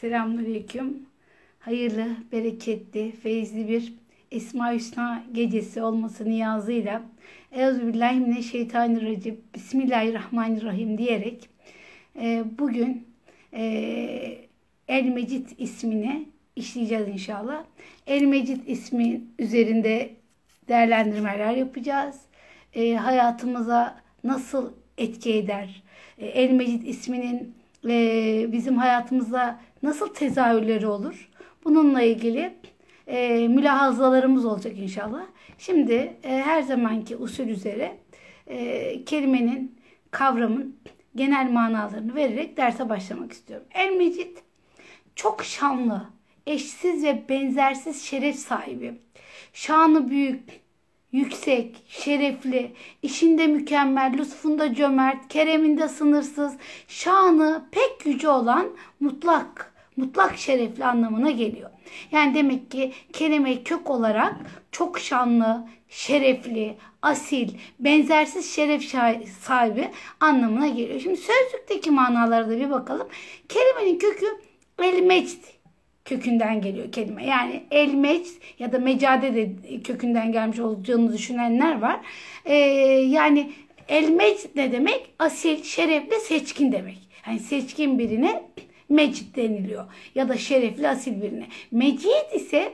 Selamünaleyküm. Hayırlı, bereketli, feyizli bir Esma Hüsna gecesi olması niyazıyla Euzubillahimineşşeytanirracim Bismillahirrahmanirrahim diyerek e, bugün e, El Mecid ismini işleyeceğiz inşallah. El Mecid ismi üzerinde değerlendirmeler yapacağız. E, hayatımıza nasıl etki eder? E, El Mecid isminin e, bizim hayatımızda nasıl tezahürleri olur? Bununla ilgili e, mülahazalarımız olacak inşallah. Şimdi e, her zamanki usul üzere e, kelimenin, kavramın genel manalarını vererek derse başlamak istiyorum. El Mecid çok şanlı, eşsiz ve benzersiz şeref sahibi. Şanı büyük, yüksek, şerefli, işinde mükemmel, lütfunda cömert, kereminde sınırsız, şanı pek yüce olan mutlak, mutlak şerefli anlamına geliyor. Yani demek ki kelime kök olarak çok şanlı, şerefli, asil, benzersiz şeref sahibi anlamına geliyor. Şimdi sözlükteki manalara da bir bakalım. Kelimenin kökü el mecd kökünden geliyor kelime. Yani el mec ya da mecade de kökünden gelmiş olacağını düşünenler var. Ee, yani el mec ne demek? Asil, şerefli, seçkin demek. Yani seçkin birine mecid deniliyor. Ya da şerefli, asil birine. Mecid ise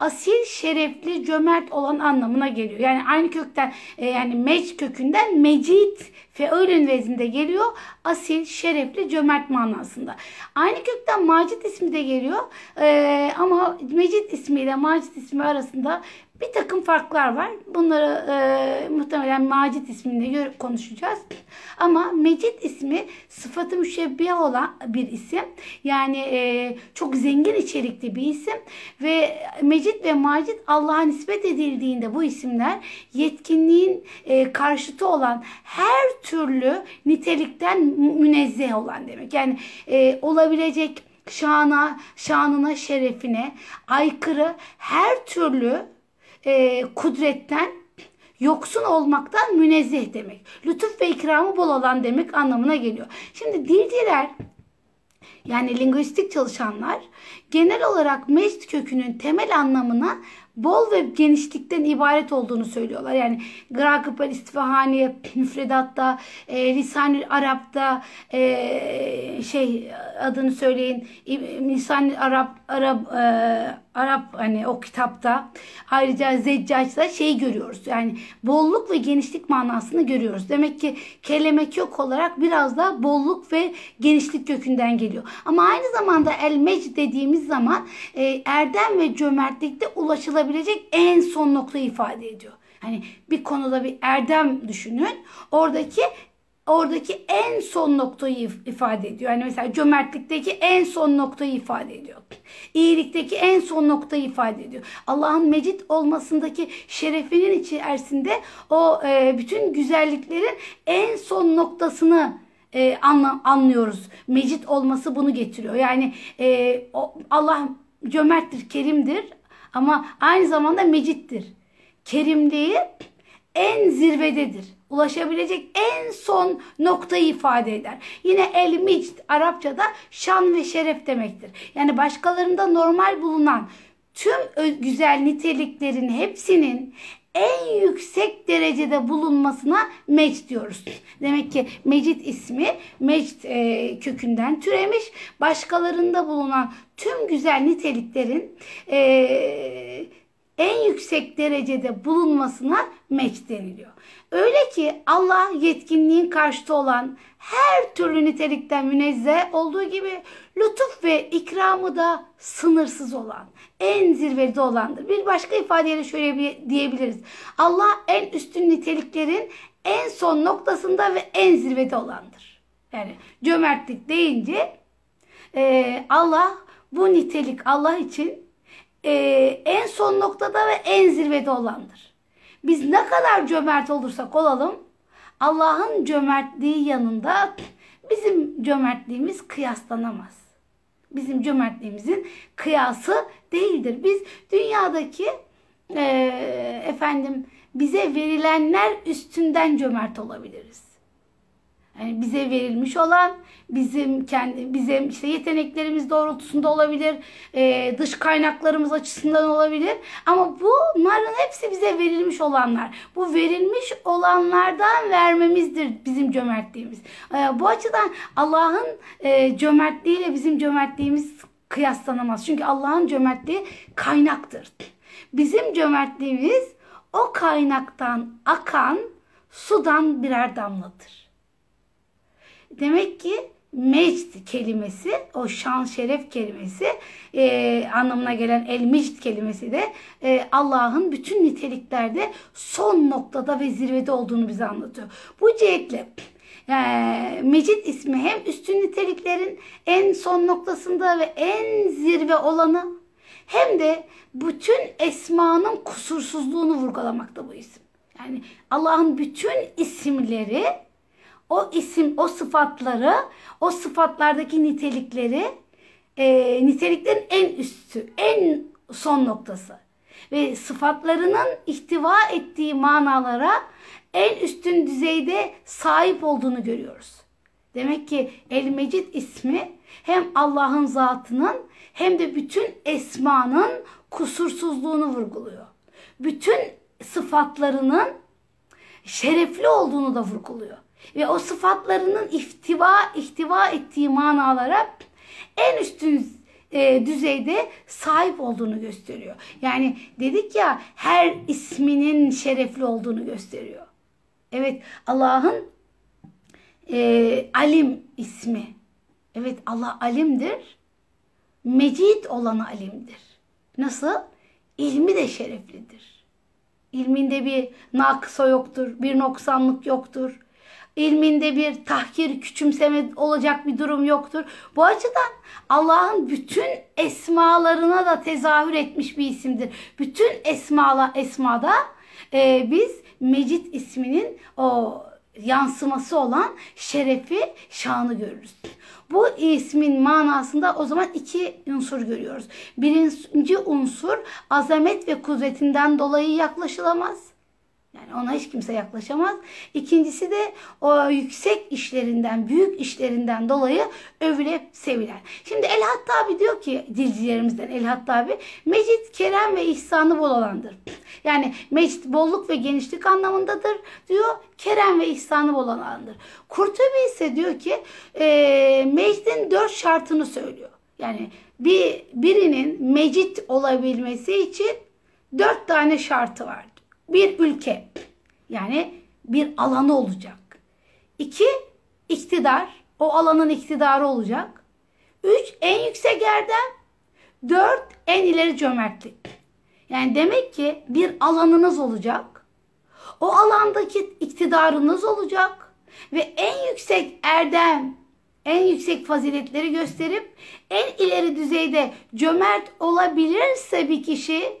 asil, şerefli, cömert olan anlamına geliyor. Yani aynı kökten e, yani mec kökünden mecid feölün vezinde geliyor. Asil, şerefli, cömert manasında. Aynı kökten macit ismi de geliyor. E, ama mecid ismiyle macit ismi arasında bir takım farklar var. Bunları e, muhtemelen Macit isminde konuşacağız. Ama Mecid ismi sıfatı müşebbihe olan bir isim. Yani e, çok zengin içerikli bir isim. Ve Mecid ve Macit Allah'a nispet edildiğinde bu isimler yetkinliğin e, karşıtı olan her türlü nitelikten münezzeh olan demek. Yani e, olabilecek şana, şanına, şerefine aykırı her türlü e, kudretten yoksun olmaktan münezzeh demek. Lütuf ve ikramı bol olan demek anlamına geliyor. Şimdi dilciler yani linguistik çalışanlar genel olarak mecd kökünün temel anlamına bol ve genişlikten ibaret olduğunu söylüyorlar. Yani Grakıpel İstifahani müfredatta, e, lisan Arap'ta e, şey adını söyleyin lisan Arap Arap e, Arap hani o kitapta ayrıca Zeccac'da şey görüyoruz. Yani bolluk ve genişlik manasını görüyoruz. Demek ki kelime kök olarak biraz da bolluk ve genişlik kökünden geliyor. Ama aynı zamanda el mec dediğimiz zaman e, erdem ve cömertlikte ulaşılabilecek en son noktayı ifade ediyor. Hani bir konuda bir erdem düşünün. Oradaki oradaki en son noktayı ifade ediyor. Yani mesela cömertlikteki en son noktayı ifade ediyor. İyilikteki en son noktayı ifade ediyor. Allah'ın mecid olmasındaki şerefinin içerisinde o e, bütün güzelliklerin en son noktasını e, anla, anlıyoruz. Mecid olması bunu getiriyor. Yani e, o, Allah cömerttir, kerimdir ama aynı zamanda mecittir. Kerimliği en zirvededir. Ulaşabilecek en son noktayı ifade eder. Yine el micd Arapçada şan ve şeref demektir. Yani başkalarında normal bulunan tüm güzel niteliklerin hepsinin en yüksek derecede bulunmasına mecd diyoruz. Demek ki mecid ismi mecd e, kökünden türemiş. Başkalarında bulunan tüm güzel niteliklerin e, en yüksek derecede bulunmasına mecd deniliyor. Öyle ki Allah yetkinliğin karşıtı olan her türlü nitelikten münezzeh olduğu gibi lütuf ve ikramı da sınırsız olan, en zirvede olandır. Bir başka ifadeyle şöyle bir diyebiliriz. Allah en üstün niteliklerin en son noktasında ve en zirvede olandır. Yani cömertlik deyince e, Allah bu nitelik Allah için e, en son noktada ve en zirvede olandır. Biz ne kadar cömert olursak olalım Allah'ın cömertliği yanında bizim cömertliğimiz kıyaslanamaz. Bizim cömertliğimizin kıyası değildir. Biz dünyadaki e, efendim bize verilenler üstünden cömert olabiliriz. Yani bize verilmiş olan bizim kendi bizim işte yeteneklerimiz doğrultusunda olabilir, e, dış kaynaklarımız açısından olabilir. Ama bunların hepsi bize verilmiş olanlar. Bu verilmiş olanlardan vermemizdir bizim cömertliğimiz. E, bu açıdan Allah'ın e, cömertliğiyle bizim cömertliğimiz kıyaslanamaz. Çünkü Allah'ın cömertliği kaynaktır. Bizim cömertliğimiz o kaynaktan akan sudan birer damladır. Demek ki mecd kelimesi, o şan şeref kelimesi e, anlamına gelen el mecd kelimesi de e, Allah'ın bütün niteliklerde son noktada ve zirvede olduğunu bize anlatıyor. Bu cihetle e, Mecid ismi hem üstün niteliklerin en son noktasında ve en zirve olanı hem de bütün esmanın kusursuzluğunu vurgulamakta bu isim. Yani Allah'ın bütün isimleri o isim, o sıfatları, o sıfatlardaki nitelikleri e, niteliklerin en üstü, en son noktası. Ve sıfatlarının ihtiva ettiği manalara en üstün düzeyde sahip olduğunu görüyoruz. Demek ki El Mecid ismi hem Allah'ın zatının hem de bütün esmanın kusursuzluğunu vurguluyor. Bütün sıfatlarının şerefli olduğunu da vurguluyor. Ve o sıfatlarının ihtiva, ihtiva ettiği manalara en üstün e, düzeyde sahip olduğunu gösteriyor. Yani dedik ya her isminin şerefli olduğunu gösteriyor. Evet Allah'ın e, Alim ismi. Evet Allah alimdir. Mecid olan alimdir. Nasıl? İlmi de şereflidir. İlminde bir nakısa yoktur, bir noksanlık yoktur. İlminde bir tahkir, küçümseme olacak bir durum yoktur. Bu açıdan Allah'ın bütün esmalarına da tezahür etmiş bir isimdir. Bütün esmala, esmada e, biz Mecid isminin o yansıması olan şerefi, şanı görürüz. Bu ismin manasında o zaman iki unsur görüyoruz. Birinci unsur azamet ve kudretinden dolayı yaklaşılamaz. Yani ona hiç kimse yaklaşamaz. İkincisi de o yüksek işlerinden, büyük işlerinden dolayı övülüp sevilen. Şimdi El Hattabi diyor ki dilcilerimizden El Hattabi Mecid, Kerem ve ihsanı bol olandır. Yani mecid bolluk ve genişlik anlamındadır diyor. Kerem ve ihsanı bol olandır. Kurtubi ise diyor ki e, mecidin dört şartını söylüyor. Yani bir birinin mecid olabilmesi için dört tane şartı var bir ülke yani bir alanı olacak. İki, iktidar. O alanın iktidarı olacak. Üç, en yüksek yerden. Dört, en ileri cömertlik. Yani demek ki bir alanınız olacak. O alandaki iktidarınız olacak. Ve en yüksek erdem, en yüksek faziletleri gösterip en ileri düzeyde cömert olabilirse bir kişi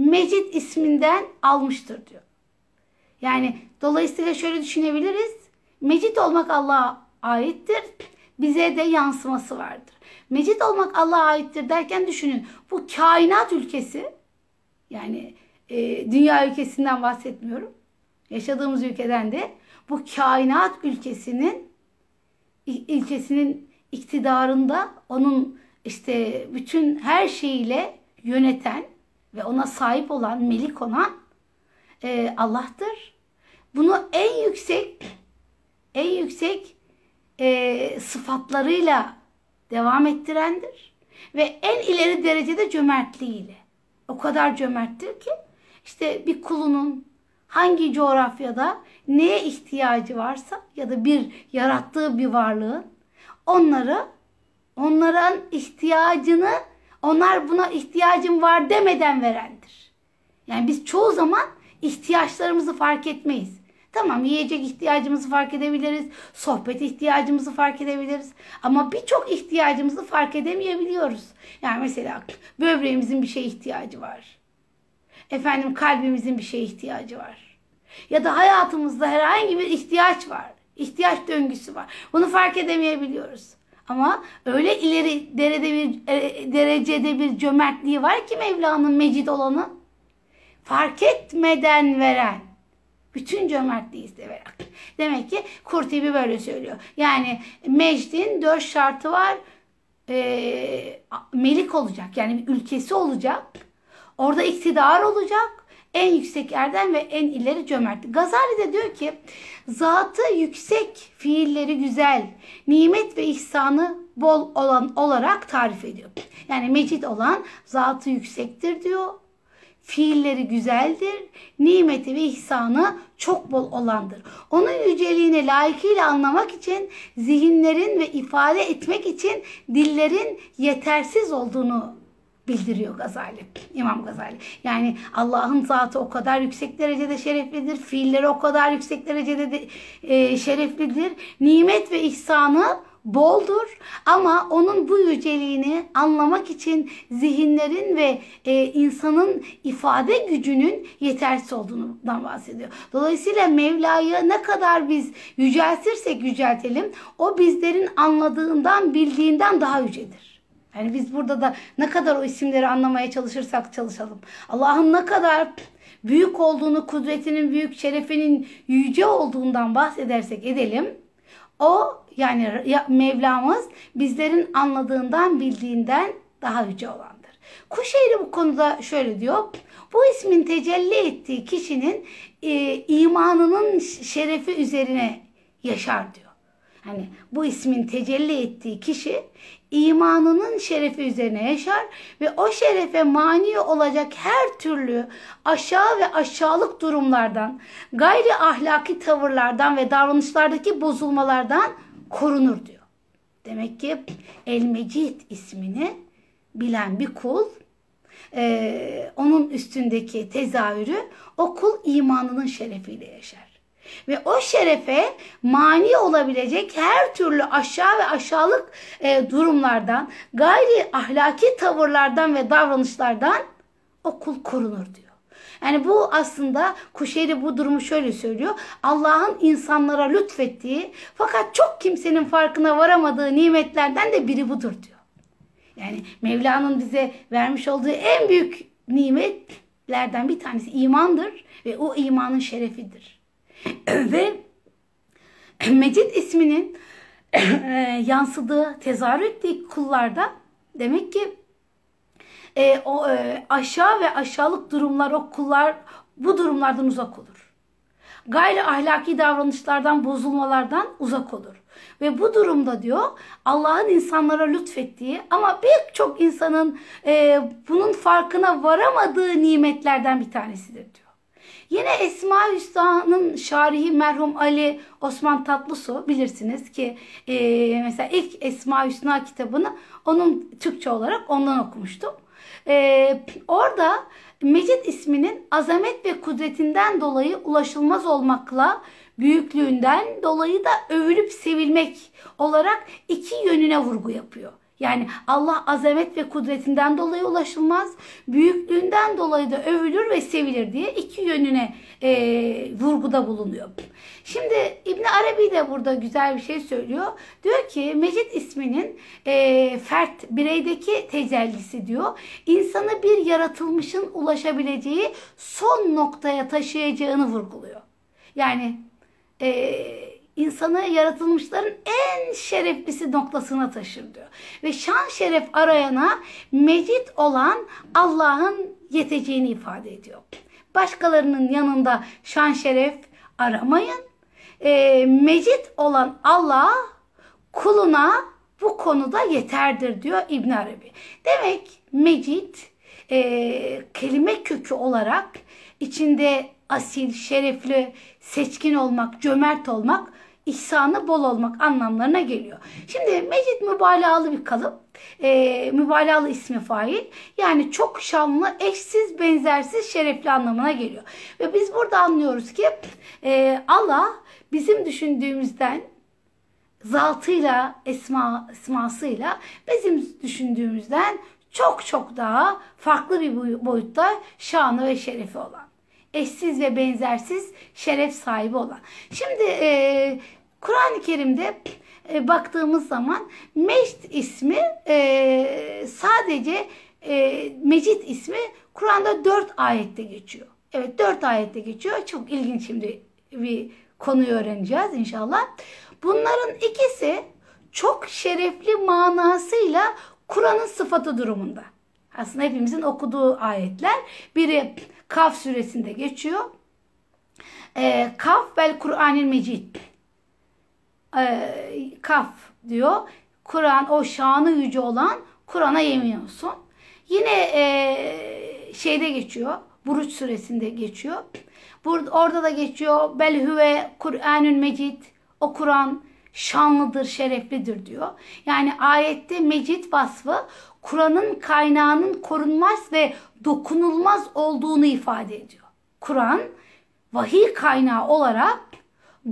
Mecid isminden almıştır diyor. Yani dolayısıyla şöyle düşünebiliriz. Mecid olmak Allah'a aittir. Bize de yansıması vardır. Mecid olmak Allah'a aittir derken düşünün. Bu kainat ülkesi yani e, dünya ülkesinden bahsetmiyorum. Yaşadığımız ülkeden de bu kainat ülkesinin ilkesinin iktidarında onun işte bütün her şeyiyle yöneten ve ona sahip olan, melik olan e, Allah'tır. Bunu en yüksek en yüksek e, sıfatlarıyla devam ettirendir. Ve en ileri derecede cömertliğiyle. O kadar cömerttir ki işte bir kulunun hangi coğrafyada neye ihtiyacı varsa ya da bir yarattığı bir varlığın onları onların ihtiyacını onlar buna ihtiyacım var demeden verendir. Yani biz çoğu zaman ihtiyaçlarımızı fark etmeyiz. Tamam yiyecek ihtiyacımızı fark edebiliriz. Sohbet ihtiyacımızı fark edebiliriz. Ama birçok ihtiyacımızı fark edemeyebiliyoruz. Yani mesela böbreğimizin bir şeye ihtiyacı var. Efendim kalbimizin bir şeye ihtiyacı var. Ya da hayatımızda herhangi bir ihtiyaç var. İhtiyaç döngüsü var. Bunu fark edemeyebiliyoruz. Ama öyle ileri derecede bir, e, derecede bir cömertliği var ki Mevla'nın mecid olanı. Fark etmeden veren. Bütün cömertliği severek. Demek ki Kurtubi böyle söylüyor. Yani mecdin dört şartı var. Ee, melik olacak. Yani bir ülkesi olacak. Orada iktidar olacak. En yüksek yerden ve en ileri cömertlik. Gazali de diyor ki zatı yüksek, fiilleri güzel, nimet ve ihsanı bol olan olarak tarif ediyor. Yani mecid olan zatı yüksektir diyor fiilleri güzeldir, nimeti ve ihsanı çok bol olandır. Onun yüceliğini layıkıyla anlamak için zihinlerin ve ifade etmek için dillerin yetersiz olduğunu bildiriyor Gazali, İmam Gazali. Yani Allah'ın zatı o kadar yüksek derecede şereflidir, fiilleri o kadar yüksek derecede de, e, şereflidir. Nimet ve ihsanı boldur ama onun bu yüceliğini anlamak için zihinlerin ve e, insanın ifade gücünün yetersiz olduğundan bahsediyor. Dolayısıyla Mevla'yı ne kadar biz yüceltirsek yüceltelim o bizlerin anladığından bildiğinden daha yücedir. Yani biz burada da ne kadar o isimleri anlamaya çalışırsak çalışalım. Allah'ın ne kadar büyük olduğunu, kudretinin büyük, şerefinin yüce olduğundan bahsedersek edelim. O yani Mevlamız bizlerin anladığından, bildiğinden daha yüce olandır. Kuşeyri bu konuda şöyle diyor. Bu ismin tecelli ettiği kişinin e, imanının şerefi üzerine yaşar diyor. Hani bu ismin tecelli ettiği kişi imanının şerefi üzerine yaşar ve o şerefe mani olacak her türlü aşağı ve aşağılık durumlardan, gayri ahlaki tavırlardan ve davranışlardaki bozulmalardan korunur diyor. Demek ki El Mecid ismini bilen bir kul e, onun üstündeki tezahürü o kul imanının şerefiyle yaşar. Ve o şerefe mani olabilecek her türlü aşağı ve aşağılık e, durumlardan, gayri ahlaki tavırlardan ve davranışlardan o kul korunur diyor. Yani bu aslında Kuşeyri bu durumu şöyle söylüyor. Allah'ın insanlara lütfettiği fakat çok kimsenin farkına varamadığı nimetlerden de biri budur diyor. Yani Mevla'nın bize vermiş olduğu en büyük nimetlerden bir tanesi imandır ve o imanın şerefidir. Ve Mecid isminin yansıdığı, tezahür kullarda demek ki e, o e, aşağı ve aşağılık durumlar o kullar bu durumlardan uzak olur. Gayri ahlaki davranışlardan, bozulmalardan uzak olur. Ve bu durumda diyor Allah'ın insanlara lütfettiği ama birçok insanın e, bunun farkına varamadığı nimetlerden bir tanesidir diyor. Yine Esma Hüsna'nın şarihi merhum Ali Osman Tatlısu bilirsiniz ki e, mesela ilk Esma Hüsna kitabını onun Türkçe olarak ondan okumuştum. E, orada Mecid isminin azamet ve kudretinden dolayı ulaşılmaz olmakla büyüklüğünden dolayı da övülüp sevilmek olarak iki yönüne vurgu yapıyor. Yani Allah azamet ve kudretinden dolayı ulaşılmaz, büyüklüğünden dolayı da övülür ve sevilir diye iki yönüne e, vurguda bulunuyor. Şimdi İbn Arabi de burada güzel bir şey söylüyor. Diyor ki Mecid isminin e, fert bireydeki tecellisi diyor. İnsanı bir yaratılmışın ulaşabileceği son noktaya taşıyacağını vurguluyor. Yani eee insanı yaratılmışların en şereflisi noktasına taşır diyor. Ve şan şeref arayana mecid olan Allah'ın yeteceğini ifade ediyor. Başkalarının yanında şan şeref aramayın. E, mecid olan Allah kuluna bu konuda yeterdir diyor İbn Arabi. Demek mecid e, kelime kökü olarak içinde asil, şerefli, seçkin olmak, cömert olmak ihsanı bol olmak anlamlarına geliyor. Şimdi mecid mübalağalı bir kalıp. E, mübalağalı ismi fail. Yani çok şanlı, eşsiz, benzersiz, şerefli anlamına geliyor. Ve biz burada anlıyoruz ki e, Allah bizim düşündüğümüzden zatıyla, esma, esmasıyla bizim düşündüğümüzden çok çok daha farklı bir boyutta şanı ve şerefi olan eşsiz ve benzersiz şeref sahibi olan. Şimdi e, Kur'an-ı Kerim'de e, baktığımız zaman Mecd ismi e, sadece e, Mecid ismi Kur'an'da dört ayette geçiyor. Evet dört ayette geçiyor. Çok ilginç şimdi bir konuyu öğreneceğiz inşallah. Bunların ikisi çok şerefli manasıyla Kur'an'ın sıfatı durumunda. Aslında hepimizin okuduğu ayetler. Biri Kaf suresinde geçiyor. E, Kaf vel Kur'anil Mecid. E, kaf diyor. Kur'an o şanı yüce olan Kur'an'a yemin olsun. Yine e, şeyde geçiyor. Buruç suresinde geçiyor. Burada, orada da geçiyor. Bel huve Kur'anül Mecid. O Kur'an şanlıdır, şereflidir diyor. Yani ayette mecid vasfı Kur'an'ın kaynağının korunmaz ve dokunulmaz olduğunu ifade ediyor. Kur'an vahiy kaynağı olarak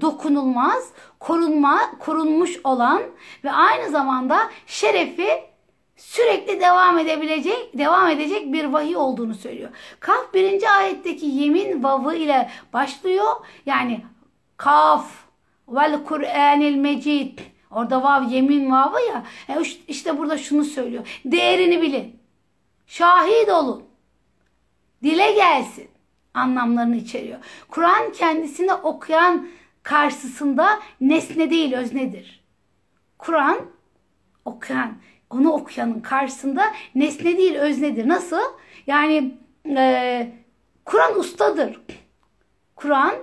dokunulmaz, korunma, korunmuş olan ve aynı zamanda şerefi sürekli devam edebilecek, devam edecek bir vahiy olduğunu söylüyor. Kaf birinci ayetteki yemin vavı ile başlıyor. Yani kaf vel Kur'anil mecid. Orada vav yemin vavı ya. E işte burada şunu söylüyor. Değerini bilin. Şahit olun. Dile gelsin anlamlarını içeriyor. Kur'an kendisini okuyan karşısında nesne değil öznedir. Kur'an okuyan, onu okuyanın karşısında nesne değil öznedir. Nasıl? Yani e, Kur'an ustadır. Kur'an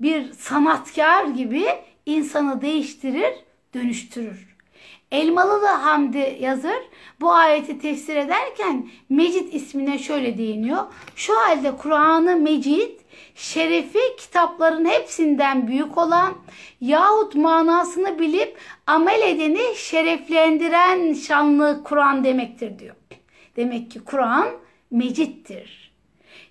bir sanatkar gibi insanı değiştirir, dönüştürür. Elmalılı Hamdi yazır bu ayeti tefsir ederken Mecid ismine şöyle değiniyor. Şu halde Kur'an-ı Mecid şerefi kitapların hepsinden büyük olan yahut manasını bilip amel edeni şereflendiren şanlı Kur'an demektir diyor. Demek ki Kur'an mecittir.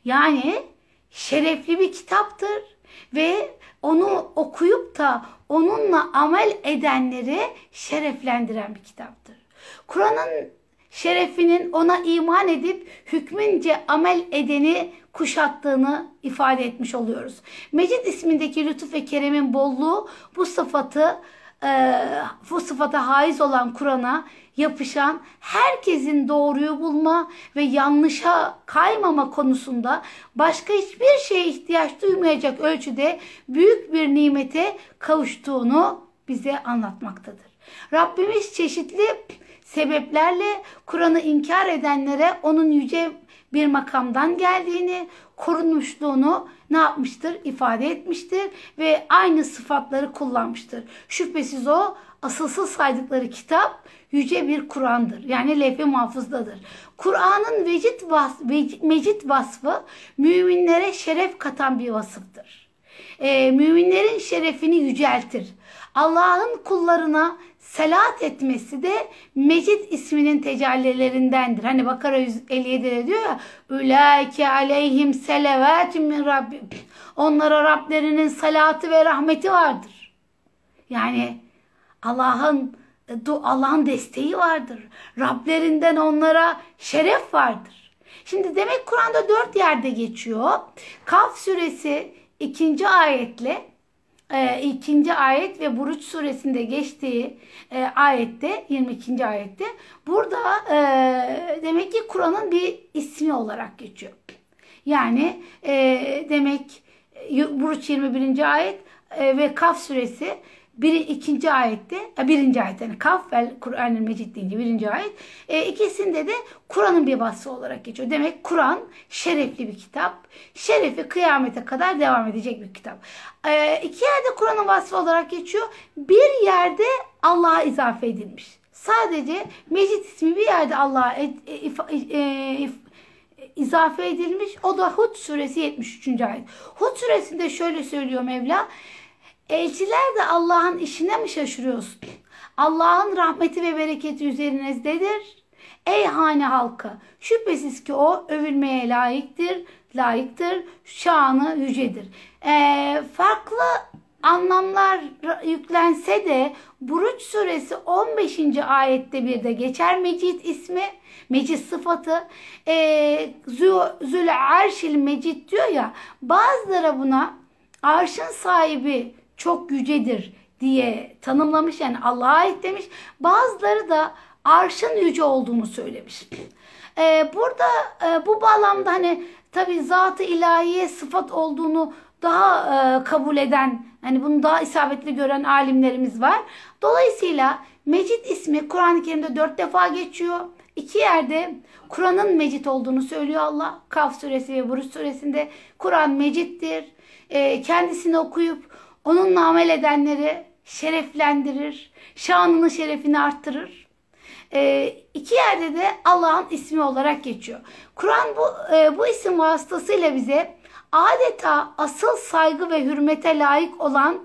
Yani şerefli bir kitaptır ve onu okuyup da onunla amel edenleri şereflendiren bir kitaptır. Kur'an'ın şerefinin ona iman edip hükmünce amel edeni kuşattığını ifade etmiş oluyoruz. Mecid ismindeki lütuf ve keremin bolluğu bu sıfatı e, bu sıfata haiz olan Kur'an'a yapışan herkesin doğruyu bulma ve yanlışa kaymama konusunda başka hiçbir şeye ihtiyaç duymayacak ölçüde büyük bir nimete kavuştuğunu bize anlatmaktadır. Rabbimiz çeşitli sebeplerle Kur'an'ı inkar edenlere onun yüce bir makamdan geldiğini, korunmuşluğunu ne yapmıştır? ifade etmiştir ve aynı sıfatları kullanmıştır. Şüphesiz o asılsız saydıkları kitap yüce bir Kur'an'dır. Yani levh-i mahfuzdadır. Kur'an'ın vecid vas mecid vasfı müminlere şeref katan bir vasıftır. Ee, müminlerin şerefini yüceltir. Allah'ın kullarına selat etmesi de Mecid isminin tecellilerindendir. Hani Bakara 157'de diyor ya Ülaike aleyhim selevatun min Rabbim. Onlara Rablerinin salatı ve rahmeti vardır. Yani Allah'ın Allah'ın desteği vardır. Rablerinden onlara şeref vardır. Şimdi demek Kur'an'da dört yerde geçiyor. Kaf suresi ikinci ayetle e, ikinci ayet ve Buruç suresinde geçtiği e, ayette 22. ayette burada e, demek ki Kur'an'ın bir ismi olarak geçiyor. Yani e, demek Buruç 21. ayet e, ve Kaf suresi bir, ikinci ayette, e, birinci ayet yani Kaf ve Kur'an-ı Mecid deyince birinci ayet. E, ikisinde de Kur'an'ın bir vasfı olarak geçiyor. Demek Kur'an şerefli bir kitap. Şerefi kıyamete kadar devam edecek bir kitap. E, iki yerde Kur'an'ın vasfı olarak geçiyor. Bir yerde Allah'a izafe edilmiş. Sadece Mecid ismi bir yerde Allah'a e, e, e, izafe edilmiş. O da Hud suresi 73. ayet. Hud suresinde şöyle söylüyor Mevla. Elçiler de Allah'ın işine mi şaşırıyorsun? Allah'ın rahmeti ve bereketi üzerinizdedir. Ey hane halkı şüphesiz ki o övülmeye layıktır, layıktır, şanı yücedir. Ee, farklı anlamlar yüklense de Buruç suresi 15. ayette bir de geçer Mecid ismi, Mecid sıfatı. Ee, Zül Arşil Mecid diyor ya bazıları buna arşın sahibi çok yücedir diye tanımlamış yani Allah'a ait demiş. Bazıları da arşın yüce olduğunu söylemiş. Ee, burada e, bu bağlamda hani tabi zatı ilahiye sıfat olduğunu daha e, kabul eden, hani bunu daha isabetli gören alimlerimiz var. Dolayısıyla Mecid ismi Kur'an-ı Kerim'de dört defa geçiyor. İki yerde Kur'an'ın Mecid olduğunu söylüyor Allah. Kaf suresi ve Buruş suresinde Kur'an Mecid'dir. E, kendisini okuyup onunla amel edenleri şereflendirir. Şanını şerefini arttırır. E, iki yerde de Allah'ın ismi olarak geçiyor. Kur'an bu, e, bu isim vasıtasıyla bize adeta asıl saygı ve hürmete layık olan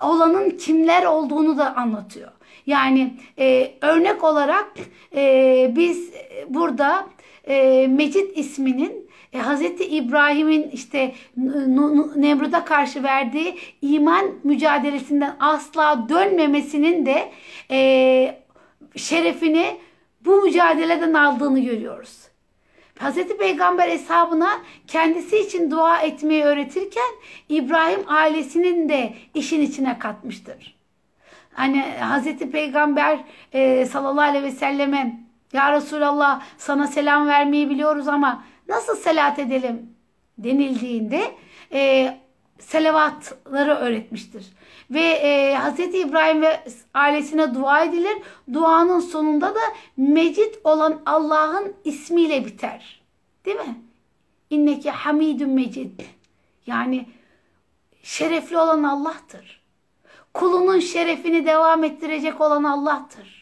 olanın kimler olduğunu da anlatıyor. Yani e, örnek olarak e, biz burada e, Mecid isminin e, Hz. İbrahim'in işte Nemrut'a karşı verdiği iman mücadelesinden asla dönmemesinin de e, şerefini bu mücadeleden aldığını görüyoruz. Hz. Peygamber hesabına kendisi için dua etmeyi öğretirken İbrahim ailesinin de işin içine katmıştır. Hani Hz. Peygamber e, sallallahu aleyhi ve selleme ya Resulallah sana selam vermeyi biliyoruz ama nasıl selat edelim denildiğinde e, selavatları öğretmiştir. Ve e, Hz. İbrahim ve ailesine dua edilir. Duanın sonunda da Mecid olan Allah'ın ismiyle biter. Değil mi? İnneki hamidun mecid. Yani şerefli olan Allah'tır. Kulunun şerefini devam ettirecek olan Allah'tır.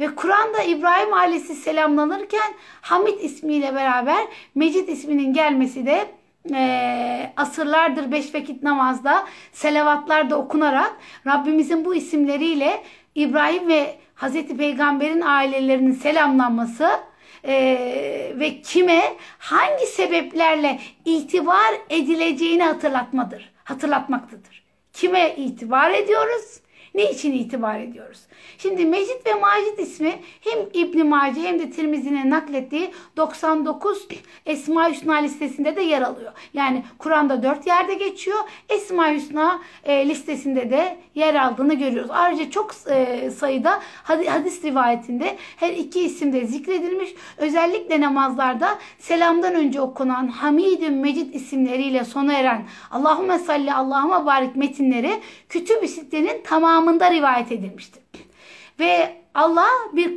Ve Kur'an'da İbrahim ailesi selamlanırken Hamid ismiyle beraber Mecid isminin gelmesi de e, asırlardır beş vakit namazda selavatlarda okunarak Rabbimizin bu isimleriyle İbrahim ve Hazreti Peygamber'in ailelerinin selamlanması e, ve kime hangi sebeplerle itibar edileceğini hatırlatmadır, hatırlatmaktadır. Kime itibar ediyoruz? Ne için itibar ediyoruz? Şimdi Mecid ve Macid ismi hem İbn Mace hem de Tirmizi'nin naklettiği 99 Esma Hüsna listesinde de yer alıyor. Yani Kur'an'da 4 yerde geçiyor. Esma Hüsna e, listesinde de yer aldığını görüyoruz. Ayrıca çok e, sayıda hadis rivayetinde her iki isim de zikredilmiş. Özellikle namazlarda selamdan önce okunan Hamidün Mecid isimleriyle sona eren Allahümme salli Allahümme barik metinleri kütüb-i sittenin tamamında rivayet edilmiştir. Ve Allah bir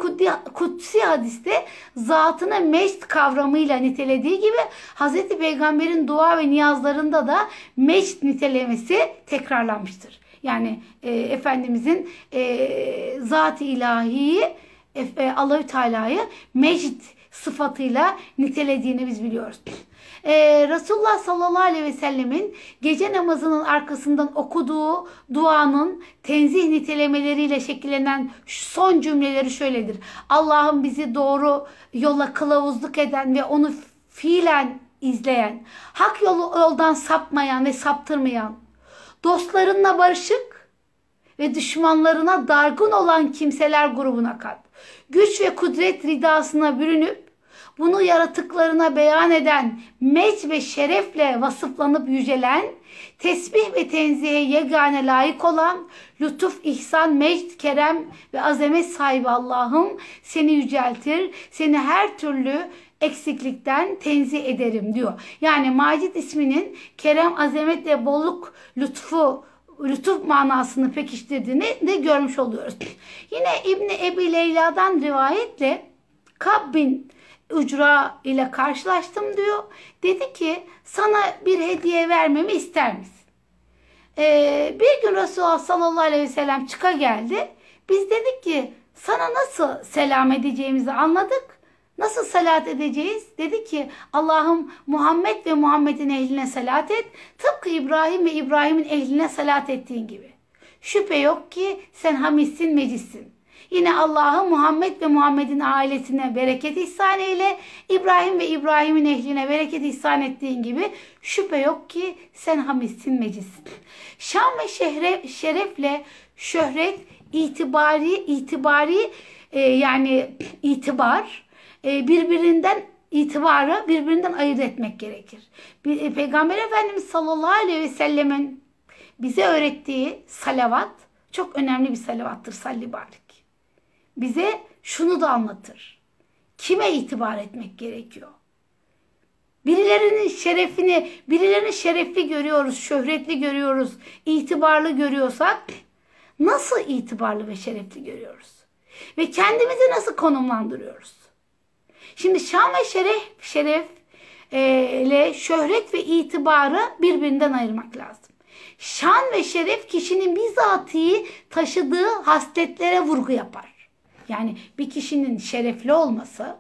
kutsi hadiste zatını mecd kavramıyla nitelediği gibi Hz. Peygamber'in dua ve niyazlarında da mecd nitelemesi tekrarlanmıştır. Yani e, Efendimizin e, zat-ı ilahiyi e, Allahü Teala'yı mecd sıfatıyla nitelediğini biz biliyoruz e, Resulullah sallallahu aleyhi ve sellemin gece namazının arkasından okuduğu duanın tenzih nitelemeleriyle şekillenen son cümleleri şöyledir. Allah'ım bizi doğru yola kılavuzluk eden ve onu fiilen izleyen, hak yolu yoldan sapmayan ve saptırmayan, dostlarınla barışık ve düşmanlarına dargın olan kimseler grubuna kat. Güç ve kudret ridasına bürünüp bunu yaratıklarına beyan eden, meç ve şerefle vasıflanıp yücelen, tesbih ve tenzihe yegane layık olan, lütuf, ihsan, mecd, kerem ve azamet sahibi Allah'ım seni yüceltir, seni her türlü eksiklikten tenzih ederim diyor. Yani Macit isminin kerem, azamet ve bolluk, lütfu, lütuf manasını pekiştirdiğini de görmüş oluyoruz. Yine İbni Ebi Leyla'dan rivayetle Kab bin Ucra ile karşılaştım diyor. Dedi ki sana bir hediye vermemi ister misin? Ee, bir gün Resulullah sallallahu aleyhi ve sellem çıka geldi. Biz dedik ki sana nasıl selam edeceğimizi anladık. Nasıl salat edeceğiz? Dedi ki Allah'ım Muhammed ve Muhammed'in ehline salat et. Tıpkı İbrahim ve İbrahim'in ehline salat ettiğin gibi. Şüphe yok ki sen hamissin, mecissin. Yine Allah'ı Muhammed ve Muhammed'in ailesine bereket ihsan eyle. İbrahim ve İbrahim'in ehline bereket ihsan ettiğin gibi şüphe yok ki sen hamidsin mecissin. Şan ve şehre, şerefle şöhret, itibari, itibari e, yani itibar e, birbirinden itibarı birbirinden ayırt etmek gerekir. E, Peygamber Efendimiz sallallahu aleyhi ve sellemin bize öğrettiği salavat çok önemli bir salavattır salli barik bize şunu da anlatır. Kime itibar etmek gerekiyor? Birilerinin şerefini, birilerini şerefli görüyoruz, şöhretli görüyoruz, itibarlı görüyorsak nasıl itibarlı ve şerefli görüyoruz? Ve kendimizi nasıl konumlandırıyoruz? Şimdi şan ve şeref, şeref e, ile şöhret ve itibarı birbirinden ayırmak lazım. Şan ve şeref kişinin bizatihi taşıdığı hasletlere vurgu yapar. Yani bir kişinin şerefli olması,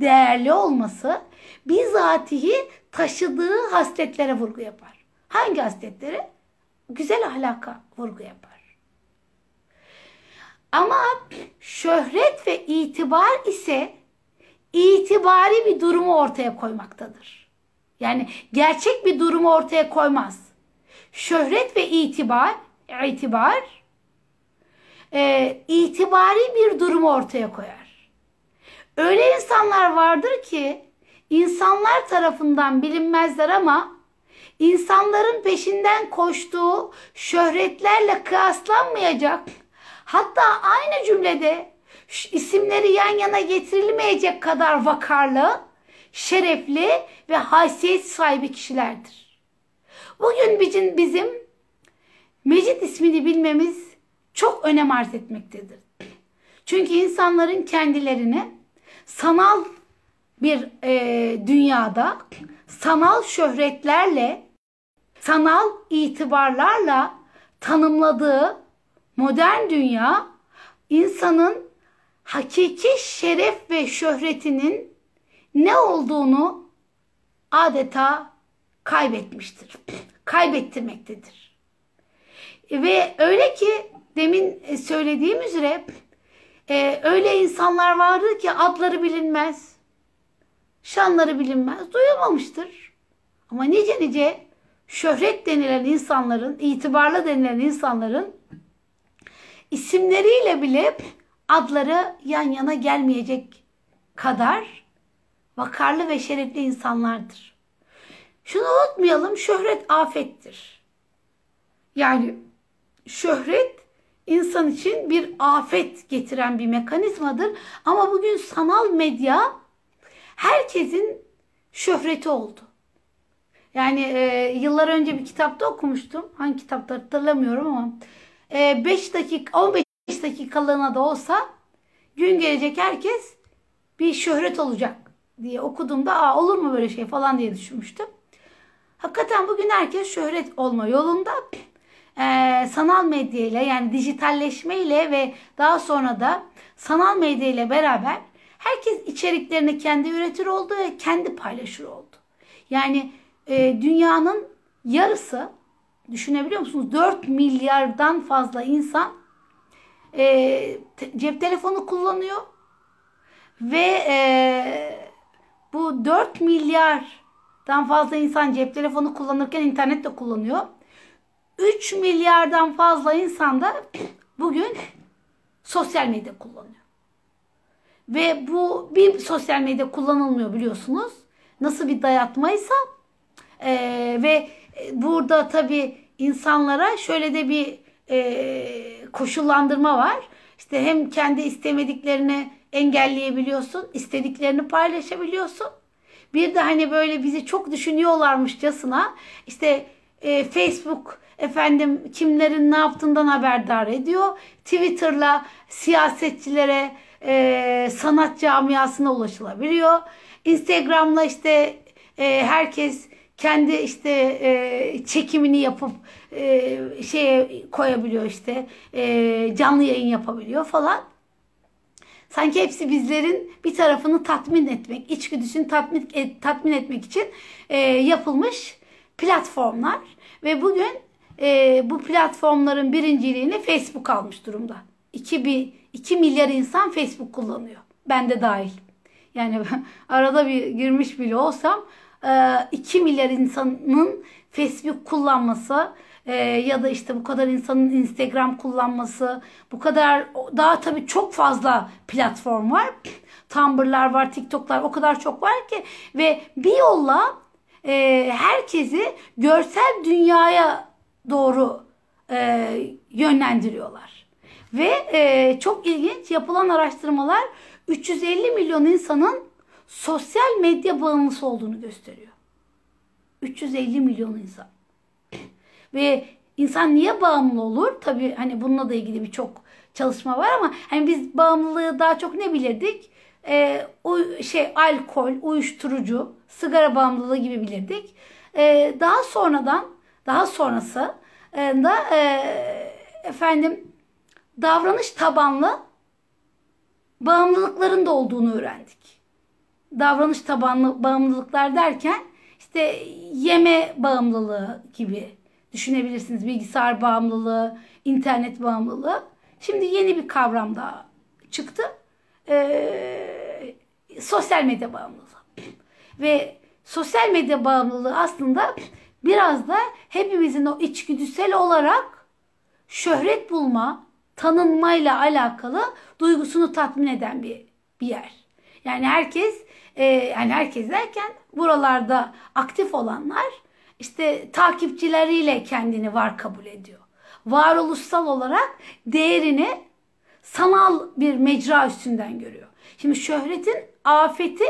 değerli olması bizatihi taşıdığı hasletlere vurgu yapar. Hangi hasletlere? Güzel ahlaka vurgu yapar. Ama şöhret ve itibar ise itibari bir durumu ortaya koymaktadır. Yani gerçek bir durumu ortaya koymaz. Şöhret ve itibar, itibar e, itibari bir durumu ortaya koyar. Öyle insanlar vardır ki insanlar tarafından bilinmezler ama insanların peşinden koştuğu şöhretlerle kıyaslanmayacak hatta aynı cümlede isimleri yan yana getirilmeyecek kadar vakarlı, şerefli ve haysiyet sahibi kişilerdir. Bugün bizim, bizim Mecit ismini bilmemiz çok önem arz etmektedir. Çünkü insanların kendilerini sanal bir e, dünyada sanal şöhretlerle, sanal itibarlarla tanımladığı modern dünya insanın hakiki şeref ve şöhretinin ne olduğunu adeta kaybetmiştir. Kaybettirmektedir. Ve öyle ki demin söylediğim üzere e, öyle insanlar vardır ki adları bilinmez, şanları bilinmez, duyulmamıştır. Ama nice nice şöhret denilen insanların, itibarlı denilen insanların isimleriyle bile adları yan yana gelmeyecek kadar vakarlı ve şerefli insanlardır. Şunu unutmayalım, şöhret afettir. Yani şöhret insan için bir afet getiren bir mekanizmadır. Ama bugün sanal medya herkesin şöhreti oldu. Yani e, yıllar önce bir kitapta okumuştum. Hangi kitapta hatırlamıyorum ama 5 e, dakika 15 dakikalığına da olsa gün gelecek herkes bir şöhret olacak diye okuduğumda Aa, olur mu böyle şey falan diye düşünmüştüm. Hakikaten bugün herkes şöhret olma yolunda e, sanal medya ile yani dijitalleşme ile ve daha sonra da sanal medya ile beraber herkes içeriklerini kendi üretir oldu ve kendi paylaşır oldu. Yani e, dünyanın yarısı düşünebiliyor musunuz? 4 milyardan fazla insan e, cep telefonu kullanıyor ve e, bu 4 milyardan fazla insan cep telefonu kullanırken internet de kullanıyor. 3 milyardan fazla insan da bugün sosyal medya kullanıyor. Ve bu bir sosyal medya kullanılmıyor biliyorsunuz. Nasıl bir dayatmaysa e, ve burada tabii insanlara şöyle de bir e, koşullandırma var. İşte hem kendi istemediklerini engelleyebiliyorsun, istediklerini paylaşabiliyorsun. Bir de hani böyle bizi çok düşünüyorlarmışçasına işte e, Facebook efendim kimlerin ne yaptığından haberdar ediyor. Twitter'la siyasetçilere, e, sanat camiasına ulaşılabiliyor. Instagram'la işte e, herkes kendi işte e, çekimini yapıp e, şeye koyabiliyor işte e, canlı yayın yapabiliyor falan. Sanki hepsi bizlerin bir tarafını tatmin etmek, içgüdüsünü tatmin, et, tatmin etmek için e, yapılmış platformlar. Ve bugün e, bu platformların birinciliğini Facebook almış durumda. 2, bir, 2 milyar insan Facebook kullanıyor. Ben de dahil. Yani arada bir girmiş bile olsam 2 e, milyar insanın Facebook kullanması e, ya da işte bu kadar insanın Instagram kullanması bu kadar daha tabii çok fazla platform var. Tumblr'lar var, TikTok'lar o kadar çok var ki ve bir yolla e, herkesi görsel dünyaya doğru yönlendiriyorlar. Ve e, çok ilginç yapılan araştırmalar 350 milyon insanın sosyal medya bağımlısı olduğunu gösteriyor. 350 milyon insan. Ve insan niye bağımlı olur? Tabii hani bununla da ilgili birçok çalışma var ama hani biz bağımlılığı daha çok ne bilirdik? Ee, o şey alkol, uyuşturucu, sigara bağımlılığı gibi bilirdik. Ee, daha sonradan, daha sonrası e, da e, efendim davranış tabanlı bağımlılıkların da olduğunu öğrendik. Davranış tabanlı bağımlılıklar derken işte yeme bağımlılığı gibi düşünebilirsiniz. Bilgisayar bağımlılığı, internet bağımlılığı. Şimdi yeni bir kavram daha çıktı. Ee, sosyal medya bağımlılığı. Ve sosyal medya bağımlılığı aslında biraz da hepimizin o içgüdüsel olarak şöhret bulma, tanınmayla alakalı duygusunu tatmin eden bir, bir yer. Yani herkes e, yani herkes derken buralarda aktif olanlar işte takipçileriyle kendini var kabul ediyor. Varoluşsal olarak değerini sanal bir mecra üstünden görüyor. Şimdi şöhretin afeti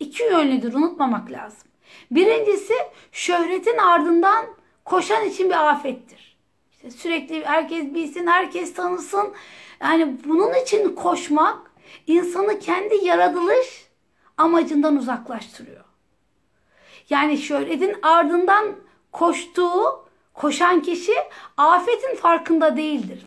iki yönlüdür unutmamak lazım. Birincisi şöhretin ardından koşan için bir afettir. İşte sürekli herkes bilsin, herkes tanısın. Yani bunun için koşmak insanı kendi yaratılış amacından uzaklaştırıyor. Yani şöhretin ardından koştuğu, koşan kişi afetin farkında değildir.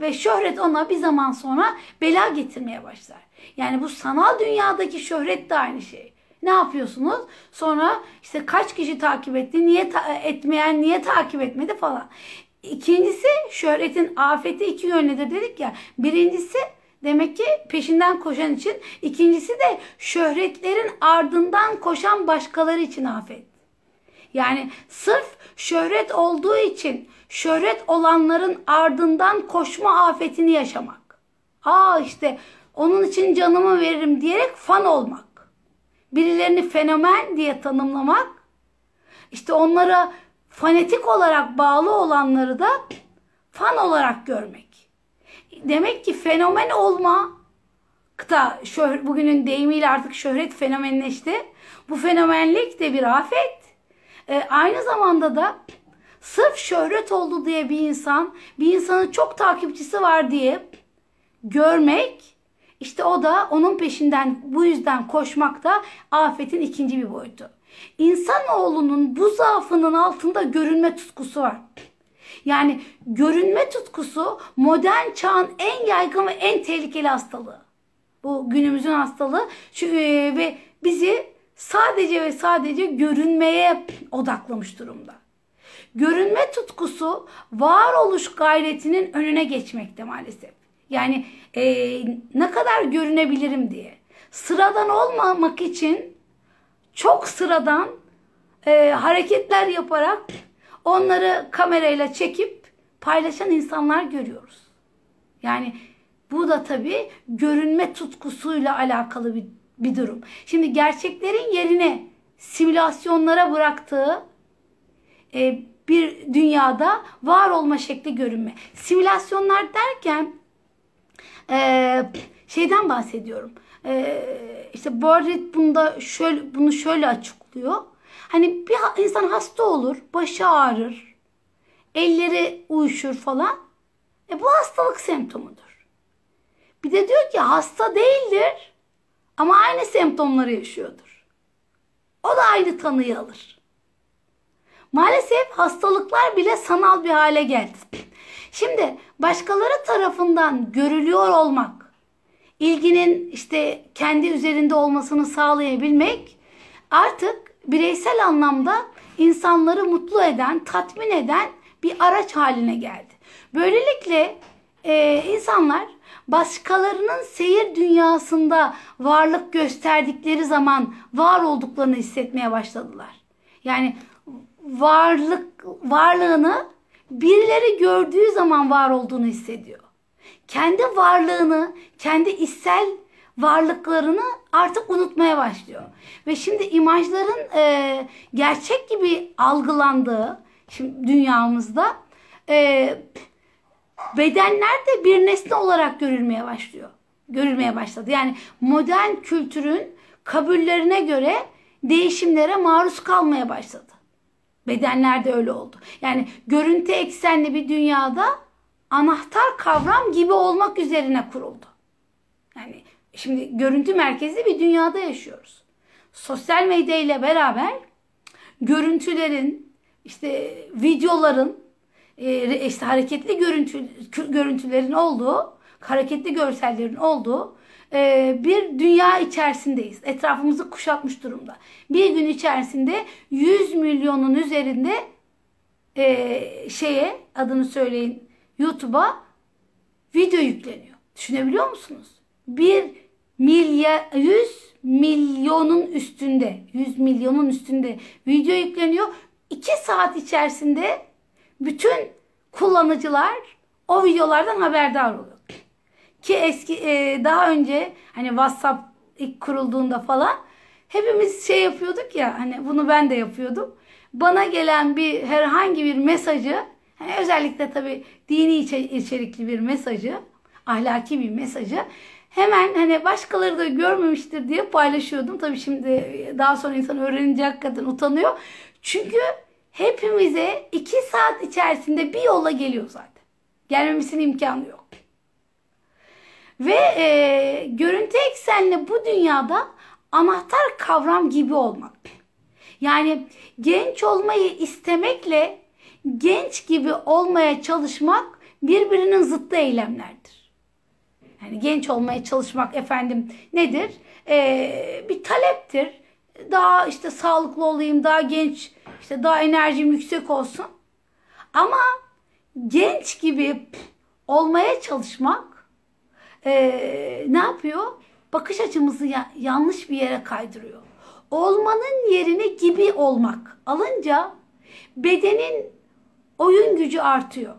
Ve şöhret ona bir zaman sonra bela getirmeye başlar. Yani bu sanal dünyadaki şöhret de aynı şey. Ne yapıyorsunuz? Sonra işte kaç kişi takip etti, niye ta- etmeyen niye takip etmedi falan. İkincisi şöhretin afeti iki yönlüdür dedik ya. Birincisi demek ki peşinden koşan için. ikincisi de şöhretlerin ardından koşan başkaları için afet. Yani sırf şöhret olduğu için şöhret olanların ardından koşma afetini yaşamak. Aa işte onun için canımı veririm diyerek fan olmak. Birilerini fenomen diye tanımlamak. İşte onlara fanatik olarak bağlı olanları da fan olarak görmek. Demek ki fenomen olma da şöhret, bugünün deyimiyle artık şöhret fenomenleşti. Bu fenomenlik de bir afet. E, aynı zamanda da sırf şöhret oldu diye bir insan, bir insanın çok takipçisi var diye görmek, işte o da onun peşinden bu yüzden koşmak da afetin ikinci bir boyutu. İnsanoğlunun bu zaafının altında görünme tutkusu var. Yani görünme tutkusu modern çağın en yaygın ve en tehlikeli hastalığı. Bu günümüzün hastalığı Şu, e, ve bizi sadece ve sadece görünmeye odaklamış durumda. Görünme tutkusu varoluş gayretinin önüne geçmekte maalesef. Yani e, ne kadar görünebilirim diye. Sıradan olmamak için çok sıradan e, hareketler yaparak onları kamerayla çekip paylaşan insanlar görüyoruz. Yani bu da tabii görünme tutkusuyla alakalı bir, bir durum. Şimdi gerçeklerin yerine simülasyonlara bıraktığı e, bir dünyada var olma şekli görünme. Simülasyonlar derken şeyden bahsediyorum. E, işte Boris bunda şöyle bunu şöyle açıklıyor. Hani bir insan hasta olur, başı ağrır, elleri uyuşur falan. E bu hastalık semptomudur. Bir de diyor ki hasta değildir ama aynı semptomları yaşıyordur. O da aynı tanıyı alır. Maalesef hastalıklar bile sanal bir hale geldi. Şimdi başkaları tarafından görülüyor olmak, ilginin işte kendi üzerinde olmasını sağlayabilmek artık bireysel anlamda insanları mutlu eden, tatmin eden bir araç haline geldi. Böylelikle e, insanlar başkalarının seyir dünyasında varlık gösterdikleri zaman var olduklarını hissetmeye başladılar. Yani varlık varlığını birileri gördüğü zaman var olduğunu hissediyor. Kendi varlığını, kendi içsel varlıklarını artık unutmaya başlıyor. Ve şimdi imajların e, gerçek gibi algılandığı şimdi dünyamızda e, bedenler de bir nesne olarak görülmeye başlıyor. Görülmeye başladı. Yani modern kültürün kabullerine göre değişimlere maruz kalmaya başladı. Bedenler de öyle oldu. Yani görüntü eksenli bir dünyada anahtar kavram gibi olmak üzerine kuruldu. Yani şimdi görüntü merkezli bir dünyada yaşıyoruz. Sosyal medya ile beraber görüntülerin, işte videoların, e, işte hareketli görüntü, görüntülerin olduğu, hareketli görsellerin olduğu e, bir dünya içerisindeyiz. Etrafımızı kuşatmış durumda. Bir gün içerisinde 100 milyonun üzerinde e, şeye adını söyleyin YouTube'a video yükleniyor. Düşünebiliyor musunuz? Bir milyar 100 milyonun üstünde 100 milyonun üstünde video yükleniyor. 2 saat içerisinde bütün kullanıcılar o videolardan haberdar oluyor. Ki eski e, daha önce hani WhatsApp ilk kurulduğunda falan hepimiz şey yapıyorduk ya hani bunu ben de yapıyordum. Bana gelen bir herhangi bir mesajı yani özellikle tabii dini içerikli bir mesajı, ahlaki bir mesajı hemen hani başkaları da görmemiştir diye paylaşıyordum. Tabii şimdi daha sonra insan öğrenince hakikaten utanıyor. Çünkü hepimize iki saat içerisinde bir yola geliyor zaten. Gelmemesinin imkanı yok. Ve e, görüntü eksenli bu dünyada anahtar kavram gibi olmak. Yani genç olmayı istemekle genç gibi olmaya çalışmak birbirinin zıttı eylemlerdir. Yani genç olmaya çalışmak efendim nedir? Ee, bir taleptir. Daha işte sağlıklı olayım, daha genç, işte daha enerjim yüksek olsun. Ama genç gibi olmaya çalışmak e, ne yapıyor? Bakış açımızı ya, yanlış bir yere kaydırıyor. Olmanın yerine gibi olmak alınca bedenin oyun gücü artıyor.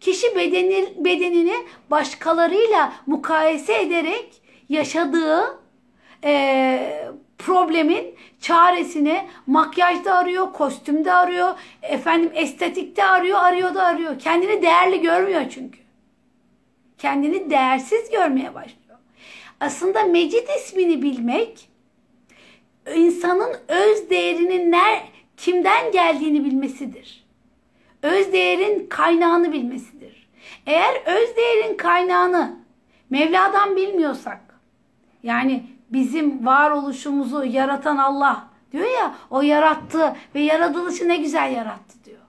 Kişi bedeni, bedenini başkalarıyla mukayese ederek yaşadığı e, problemin çaresini makyajda arıyor, kostümde arıyor, efendim estetikte arıyor, arıyor da arıyor. Kendini değerli görmüyor çünkü. Kendini değersiz görmeye başlıyor. Aslında Mecid ismini bilmek insanın öz değerinin ner, kimden geldiğini bilmesidir. Öz değerin kaynağını bilmesidir. Eğer öz değerin kaynağını Mevla'dan bilmiyorsak yani bizim varoluşumuzu yaratan Allah diyor ya o yarattı ve yaratılışı ne güzel yarattı diyor.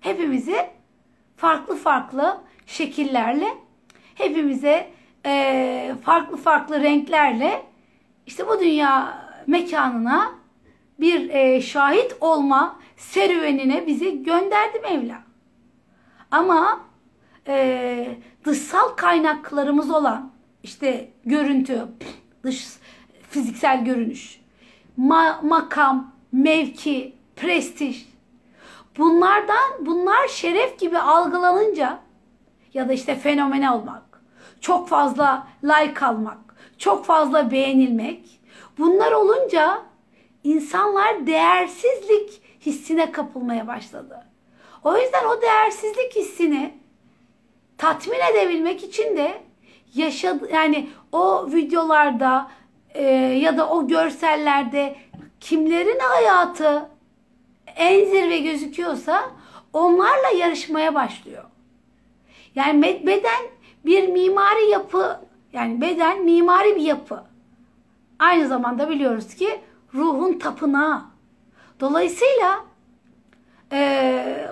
Hepimizi farklı farklı şekillerle hepimize e, farklı farklı renklerle işte bu dünya mekanına bir e, şahit olma serüvenine bizi gönderdi Mevla. Ama e, dışsal kaynaklarımız olan işte görüntü, dış fiziksel görünüş, ma makam, mevki, prestij bunlardan bunlar şeref gibi algılanınca ya da işte fenomen olmak, çok fazla like almak, çok fazla beğenilmek bunlar olunca insanlar değersizlik hissine kapılmaya başladı. O yüzden o değersizlik hissini tatmin edebilmek için de yaşadı yani o videolarda e, ya da o görsellerde kimlerin hayatı en zirve gözüküyorsa onlarla yarışmaya başlıyor. Yani beden bir mimari yapı yani beden mimari bir yapı. Aynı zamanda biliyoruz ki ruhun tapınağı. Dolayısıyla e,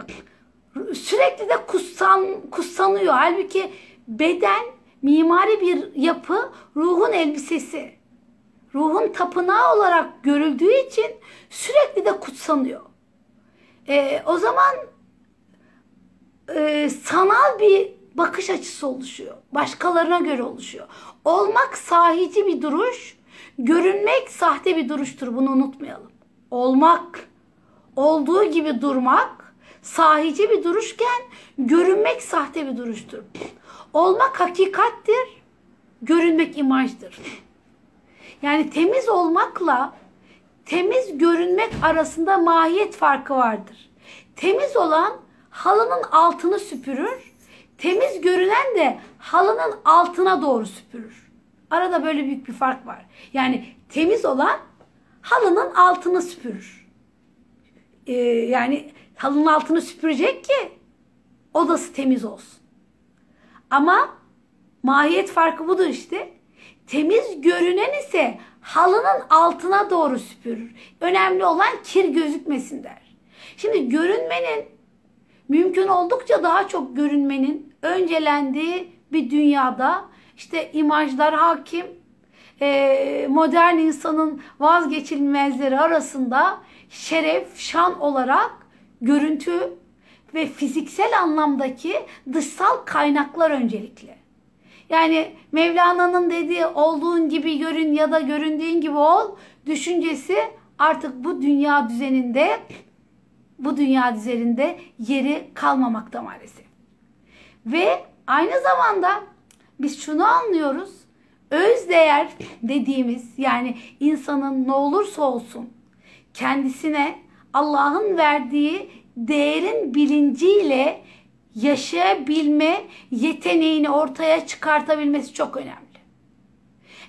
sürekli de kutsan, kutsanıyor. Halbuki beden mimari bir yapı ruhun elbisesi. Ruhun tapınağı olarak görüldüğü için sürekli de kutsanıyor. E, o zaman e, sanal bir bakış açısı oluşuyor. Başkalarına göre oluşuyor. Olmak sahici bir duruş, görünmek sahte bir duruştur. Bunu unutmayalım. Olmak, olduğu gibi durmak sahici bir duruşken görünmek sahte bir duruştur. Olmak hakikattir, görünmek imajdır. Yani temiz olmakla temiz görünmek arasında mahiyet farkı vardır. Temiz olan halının altını süpürür, temiz görünen de halının altına doğru süpürür. Arada böyle büyük bir fark var. Yani temiz olan halının altını süpürür. Ee, yani halının altını süpürecek ki odası temiz olsun. Ama mahiyet farkı budur işte. Temiz görünen ise halının altına doğru süpürür. Önemli olan kir gözükmesin der. Şimdi görünmenin mümkün oldukça daha çok görünmenin öncelendiği bir dünyada işte imajlar hakim, e, modern insanın vazgeçilmezleri arasında şeref, şan olarak görüntü ve fiziksel anlamdaki dışsal kaynaklar öncelikli. Yani Mevlana'nın dediği olduğun gibi görün ya da göründüğün gibi ol düşüncesi artık bu dünya düzeninde bu dünya düzeninde yeri kalmamakta maalesef. Ve aynı zamanda biz şunu anlıyoruz. Öz değer dediğimiz yani insanın ne olursa olsun kendisine Allah'ın verdiği değerin bilinciyle yaşayabilme yeteneğini ortaya çıkartabilmesi çok önemli.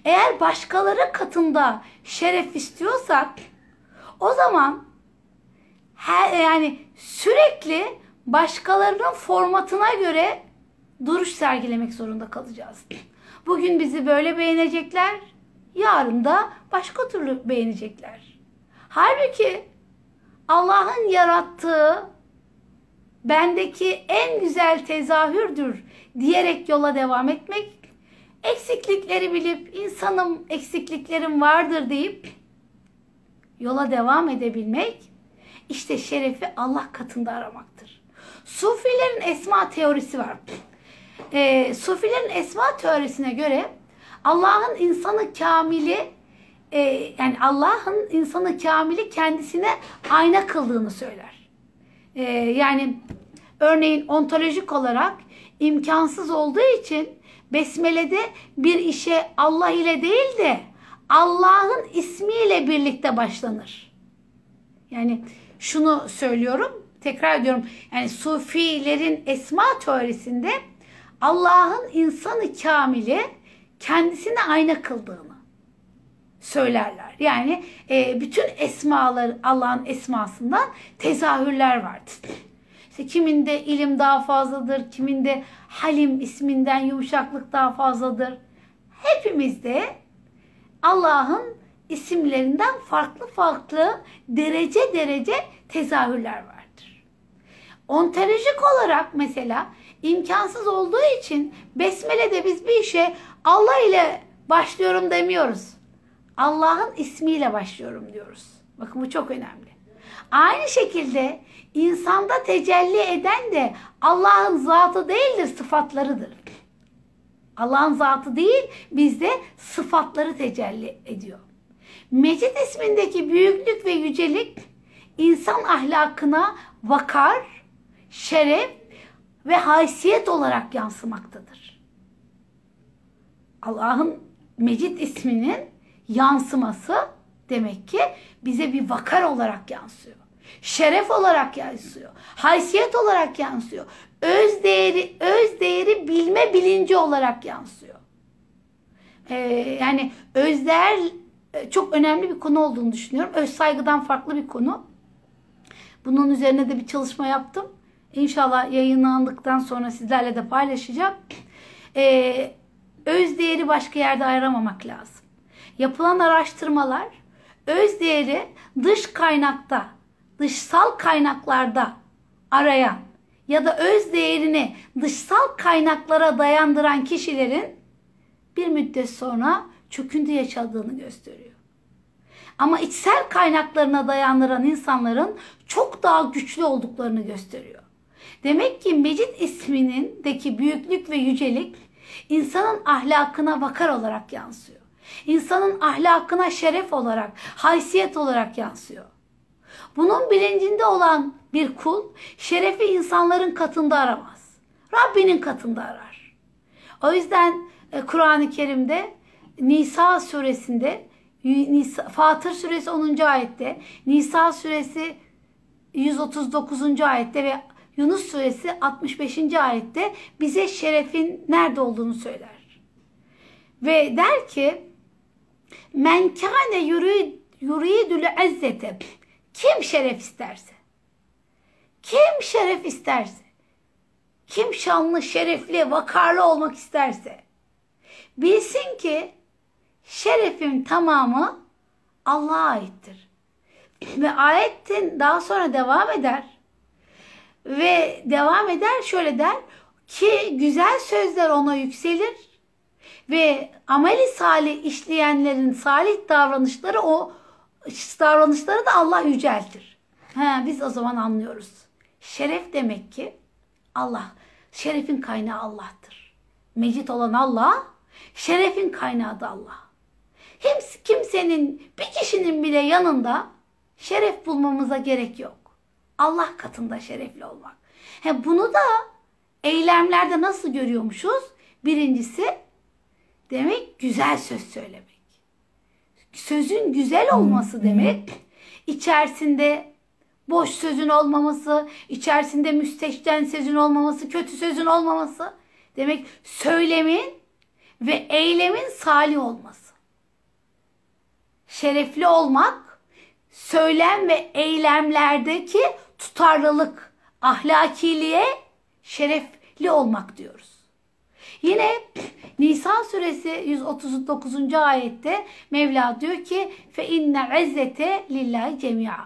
Eğer başkaları katında şeref istiyorsak o zaman her, yani sürekli başkalarının formatına göre duruş sergilemek zorunda kalacağız. Bugün bizi böyle beğenecekler, yarın da başka türlü beğenecekler. Halbuki Allah'ın yarattığı bendeki en güzel tezahürdür diyerek yola devam etmek, eksiklikleri bilip insanım eksikliklerim vardır deyip yola devam edebilmek işte şerefi Allah katında aramaktır. Sufilerin esma teorisi var. E, Sufilerin esma teorisine göre Allah'ın insanı kamili e, yani Allah'ın insanı kamili kendisine ayna kıldığını söyler. E, yani örneğin ontolojik olarak imkansız olduğu için Besmele'de bir işe Allah ile değil de Allah'ın ismiyle birlikte başlanır. Yani şunu söylüyorum, tekrar ediyorum. Yani Sufilerin esma teorisinde Allah'ın insanı kamili kendisine ayna kıldığını söylerler. Yani e, bütün esmalar Allah'ın esmasından tezahürler vardır. İşte kiminde ilim daha fazladır, kiminde halim isminden yumuşaklık daha fazladır. Hepimizde Allah'ın isimlerinden farklı farklı derece derece tezahürler vardır. Ontolojik olarak mesela imkansız olduğu için Besmele'de biz bir işe Allah ile başlıyorum demiyoruz. Allah'ın ismiyle başlıyorum diyoruz. Bakın bu çok önemli. Aynı şekilde insanda tecelli eden de Allah'ın zatı değildir, sıfatlarıdır. Allah'ın zatı değil, bizde sıfatları tecelli ediyor. Mecid ismindeki büyüklük ve yücelik insan ahlakına vakar, şeref ve haysiyet olarak yansımaktadır. Allah'ın Mecid isminin yansıması demek ki bize bir vakar olarak yansıyor. Şeref olarak yansıyor. Haysiyet olarak yansıyor. Öz değeri, öz değeri bilme bilinci olarak yansıyor. Ee, yani öz değer e, çok önemli bir konu olduğunu düşünüyorum. Öz saygıdan farklı bir konu. Bunun üzerine de bir çalışma yaptım. İnşallah yayınlandıktan sonra sizlerle de paylaşacağım. Ee, öz değeri başka yerde ayıramamak lazım. Yapılan araştırmalar öz değeri dış kaynakta, dışsal kaynaklarda arayan ya da öz değerini dışsal kaynaklara dayandıran kişilerin bir müddet sonra çöküntü yaşadığını gösteriyor. Ama içsel kaynaklarına dayandıran insanların çok daha güçlü olduklarını gösteriyor. Demek ki Mecid isminindeki büyüklük ve yücelik insanın ahlakına vakar olarak yansıyor. İnsanın ahlakına şeref olarak, haysiyet olarak yansıyor. Bunun bilincinde olan bir kul şerefi insanların katında aramaz. Rabbinin katında arar. O yüzden e, Kur'an-ı Kerim'de Nisa suresinde Fatır suresi 10. ayette, Nisa suresi 139. ayette ve Yunus suresi 65. ayette bize şerefin nerede olduğunu söyler. Ve der ki Men kâne yuridül izzete kim şeref isterse kim şeref isterse kim şanlı, şerefli, vakarlı olmak isterse bilsin ki şerefin tamamı Allah'a aittir. Ve ayetin daha sonra devam eder. Ve devam eder şöyle der ki güzel sözler ona yükselir ve ameli salih işleyenlerin salih davranışları o davranışları da Allah yüceltir. Ha, biz o zaman anlıyoruz. Şeref demek ki Allah. Şerefin kaynağı Allah'tır. Mecit olan Allah, şerefin kaynağı da Allah. Hem kimsenin, bir kişinin bile yanında şeref bulmamıza gerek yok. Allah katında şerefli olmak. He bunu da eylemlerde nasıl görüyormuşuz? Birincisi demek güzel söz söylemek. Sözün güzel olması demek içerisinde boş sözün olmaması, içerisinde müsteşten sözün olmaması, kötü sözün olmaması demek söylemin ve eylemin salih olması. Şerefli olmak söylem ve eylemlerdeki tutarlılık, ahlakiliğe şerefli olmak diyoruz. Yine Nisa suresi 139. ayette Mevla diyor ki fe inne izzete lillahi cemia.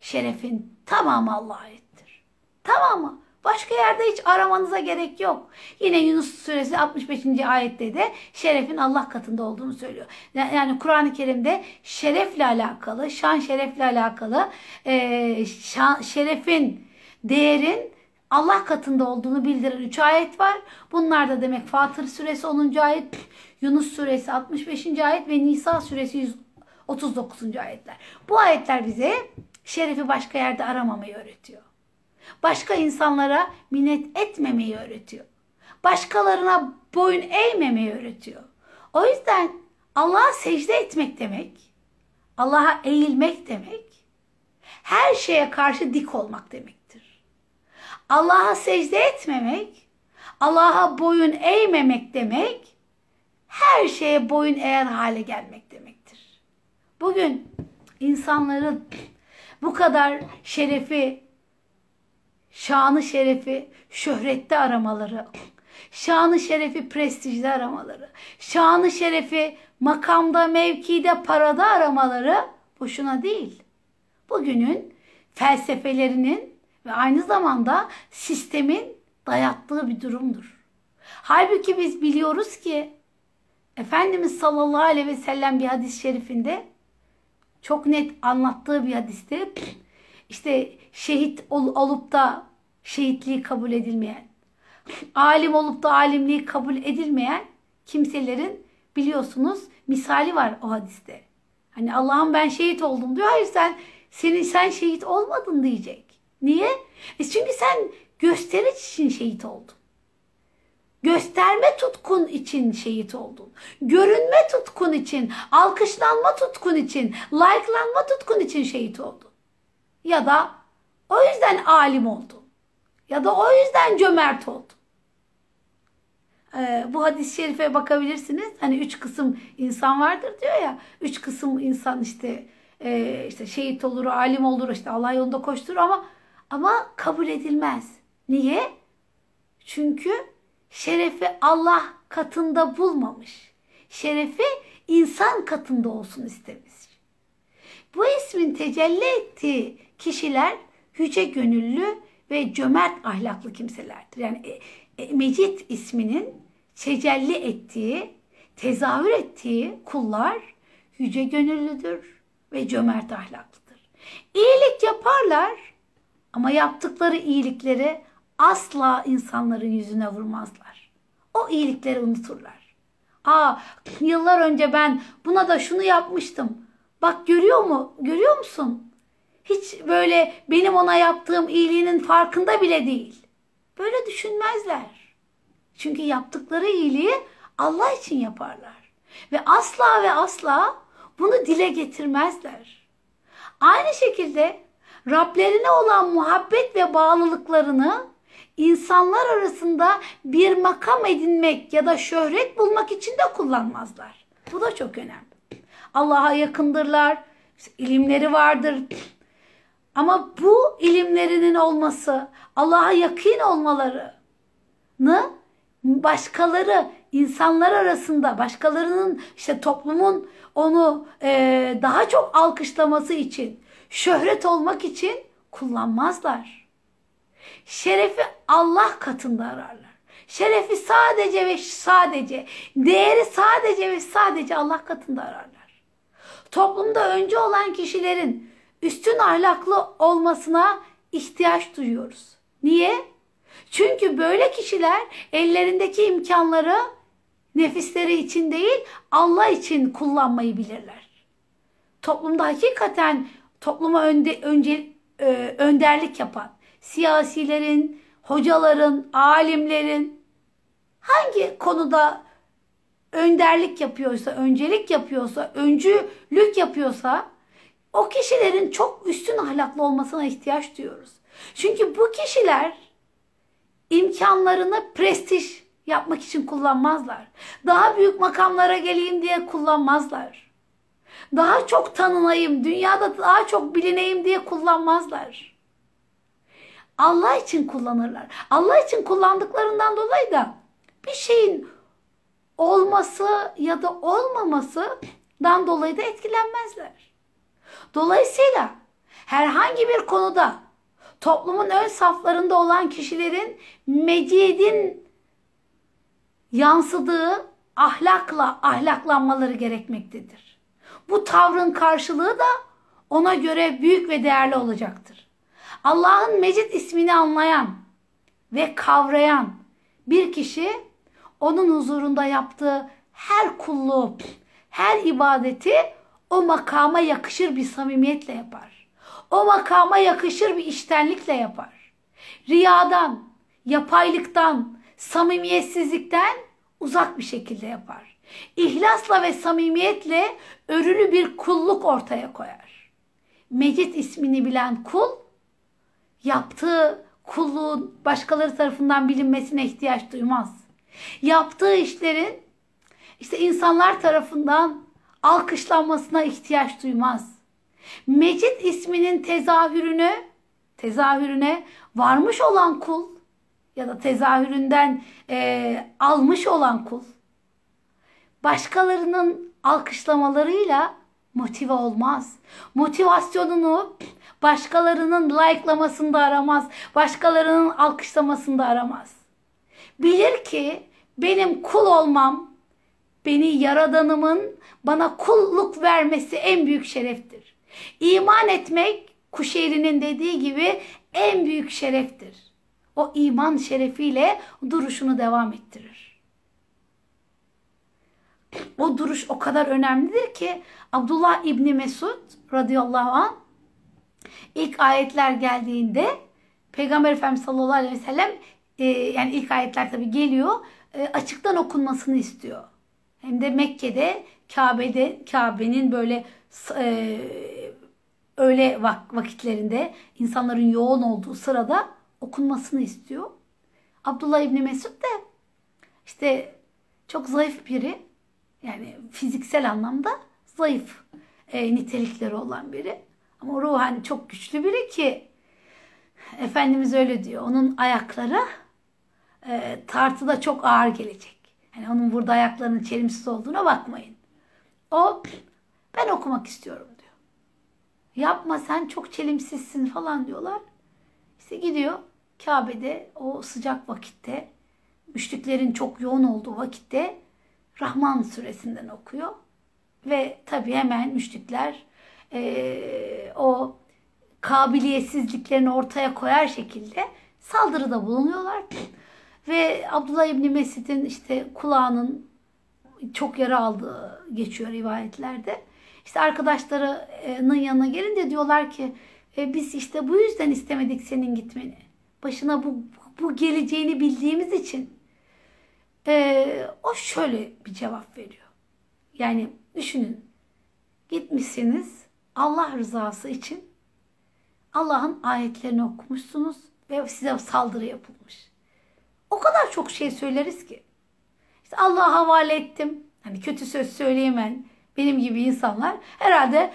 Şerefin tamamı Allah'a aittir. Tamamı. Başka yerde hiç aramanıza gerek yok. Yine Yunus suresi 65. ayette de şerefin Allah katında olduğunu söylüyor. Yani Kur'an-ı Kerim'de şerefle alakalı, şan şerefle alakalı, e, şan, şerefin, değerin Allah katında olduğunu bildiren 3 ayet var. Bunlar da demek Fatır suresi 10. ayet, Yunus suresi 65. ayet ve Nisa suresi 139. ayetler. Bu ayetler bize şerefi başka yerde aramamayı öğretiyor. Başka insanlara minnet etmemeyi öğretiyor. Başkalarına boyun eğmemeyi öğretiyor. O yüzden Allah'a secde etmek demek, Allah'a eğilmek demek, her şeye karşı dik olmak demektir. Allah'a secde etmemek, Allah'a boyun eğmemek demek, her şeye boyun eğer hale gelmek demektir. Bugün insanların bu kadar şerefi, şanı şerefi şöhrette aramaları, şanı şerefi prestijde aramaları, şanı şerefi makamda, mevkide, parada aramaları boşuna değil. Bugünün felsefelerinin ve aynı zamanda sistemin dayattığı bir durumdur. Halbuki biz biliyoruz ki Efendimiz sallallahu aleyhi ve sellem bir hadis-i şerifinde çok net anlattığı bir hadiste işte şehit ol, olup da şehitliği kabul edilmeyen, alim olup da alimliği kabul edilmeyen kimselerin biliyorsunuz misali var o hadiste. Hani Allah'ım ben şehit oldum diyor. Hayır sen senin sen şehit olmadın diyecek. Niye? E çünkü sen gösteriş için şehit oldun. Gösterme tutkun için şehit oldun. Görünme tutkun için, alkışlanma tutkun için, likelanma tutkun için şehit oldun. Ya da o yüzden alim oldun. Ya da o yüzden cömert oldun. Ee, bu hadis-i şerife bakabilirsiniz. Hani üç kısım insan vardır diyor ya. Üç kısım insan işte e, işte şehit olur, alim olur, işte Allah yolunda koşturur ama ama kabul edilmez. Niye? Çünkü şerefi Allah katında bulmamış. Şerefi insan katında olsun istemiş. Bu ismin tecelli ettiği kişiler yüce gönüllü ve cömert ahlaklı kimselerdir. Yani e, e, Mecit isminin tecelli ettiği, tezahür ettiği kullar yüce gönüllüdür ve cömert ahlaklıdır. İyilik yaparlar ama yaptıkları iyilikleri asla insanların yüzüne vurmazlar. O iyilikleri unuturlar. Aa yıllar önce ben buna da şunu yapmıştım. Bak görüyor mu? Görüyor musun? Hiç böyle benim ona yaptığım iyiliğinin farkında bile değil. Böyle düşünmezler. Çünkü yaptıkları iyiliği Allah için yaparlar. Ve asla ve asla bunu dile getirmezler. Aynı şekilde Rablerine olan muhabbet ve bağlılıklarını insanlar arasında bir makam edinmek ya da şöhret bulmak için de kullanmazlar. Bu da çok önemli. Allah'a yakındırlar, ilimleri vardır. Ama bu ilimlerinin olması, Allah'a yakın olmalarını başkaları insanlar arasında başkalarının işte toplumun onu e, daha çok alkışlaması için şöhret olmak için kullanmazlar. Şerefi Allah katında ararlar. Şerefi sadece ve sadece, değeri sadece ve sadece Allah katında ararlar. Toplumda önce olan kişilerin üstün ahlaklı olmasına ihtiyaç duyuyoruz. Niye? Çünkü böyle kişiler ellerindeki imkanları nefisleri için değil Allah için kullanmayı bilirler. Toplumda hakikaten topluma önde, önce, e, önderlik yapan siyasilerin, hocaların, alimlerin hangi konuda önderlik yapıyorsa, öncelik yapıyorsa, öncülük yapıyorsa o kişilerin çok üstün ahlaklı olmasına ihtiyaç duyuyoruz. Çünkü bu kişiler imkanlarını prestij yapmak için kullanmazlar. Daha büyük makamlara geleyim diye kullanmazlar. Daha çok tanınayım, dünyada daha çok bilineyim diye kullanmazlar. Allah için kullanırlar. Allah için kullandıklarından dolayı da bir şeyin olması ya da olmamasından dolayı da etkilenmezler. Dolayısıyla herhangi bir konuda toplumun ön saflarında olan kişilerin mecidin yansıdığı ahlakla ahlaklanmaları gerekmektedir. Bu tavrın karşılığı da ona göre büyük ve değerli olacaktır. Allah'ın Mecid ismini anlayan ve kavrayan bir kişi onun huzurunda yaptığı her kulluğu, her ibadeti o makama yakışır bir samimiyetle yapar. O makama yakışır bir iştenlikle yapar. Riyadan, yapaylıktan, samimiyetsizlikten uzak bir şekilde yapar. İhlasla ve samimiyetle örülü bir kulluk ortaya koyar. Mecit ismini bilen kul, yaptığı kulluğun başkaları tarafından bilinmesine ihtiyaç duymaz. Yaptığı işlerin işte insanlar tarafından alkışlanmasına ihtiyaç duymaz. Mecid isminin tezahürünü, tezahürüne varmış olan kul ya da tezahüründen e, almış olan kul başkalarının alkışlamalarıyla motive olmaz. Motivasyonunu başkalarının like'lamasında aramaz. Başkalarının alkışlamasında aramaz. Bilir ki benim kul olmam, beni yaradanımın bana kulluk vermesi en büyük şereftir. İman etmek Kuşeyri'nin dediği gibi en büyük şereftir. O iman şerefiyle duruşunu devam ettirir. O duruş o kadar önemlidir ki Abdullah İbni Mesud radıyallahu anh ilk ayetler geldiğinde Peygamber Efendimiz sallallahu aleyhi ve sellem e, yani ilk ayetler tabi geliyor e, açıktan okunmasını istiyor. Hem de Mekke'de Kabe'de Kabe'nin böyle e, öğle vak vakitlerinde insanların yoğun olduğu sırada okunmasını istiyor. Abdullah İbni Mesud de işte çok zayıf biri. Yani fiziksel anlamda zayıf e, nitelikleri olan biri. Ama ruhen çok güçlü biri ki Efendimiz öyle diyor. Onun ayakları e, tartıda çok ağır gelecek. Yani onun burada ayaklarının çelimsiz olduğuna bakmayın. O ben okumak istiyorum diyor. Yapma sen çok çelimsizsin falan diyorlar. İşte gidiyor Kabe'de o sıcak vakitte müşriklerin çok yoğun olduğu vakitte Rahman suresinden okuyor. Ve tabi hemen müşrikler e, o kabiliyetsizliklerini ortaya koyar şekilde saldırıda bulunuyorlar. Ve Abdullah İbni Mesud'in işte kulağının çok yara aldığı geçiyor rivayetlerde. İşte arkadaşlarının yanına gelince diyorlar ki e, biz işte bu yüzden istemedik senin gitmeni. Başına bu, bu geleceğini bildiğimiz için. E, o şöyle bir cevap veriyor. Yani düşünün gitmişsiniz Allah rızası için Allah'ın ayetlerini okumuşsunuz, ve size saldırı yapılmış. O kadar çok şey söyleriz ki. Allah'a havale ettim. Hani kötü söz söyleyemeyen benim gibi insanlar herhalde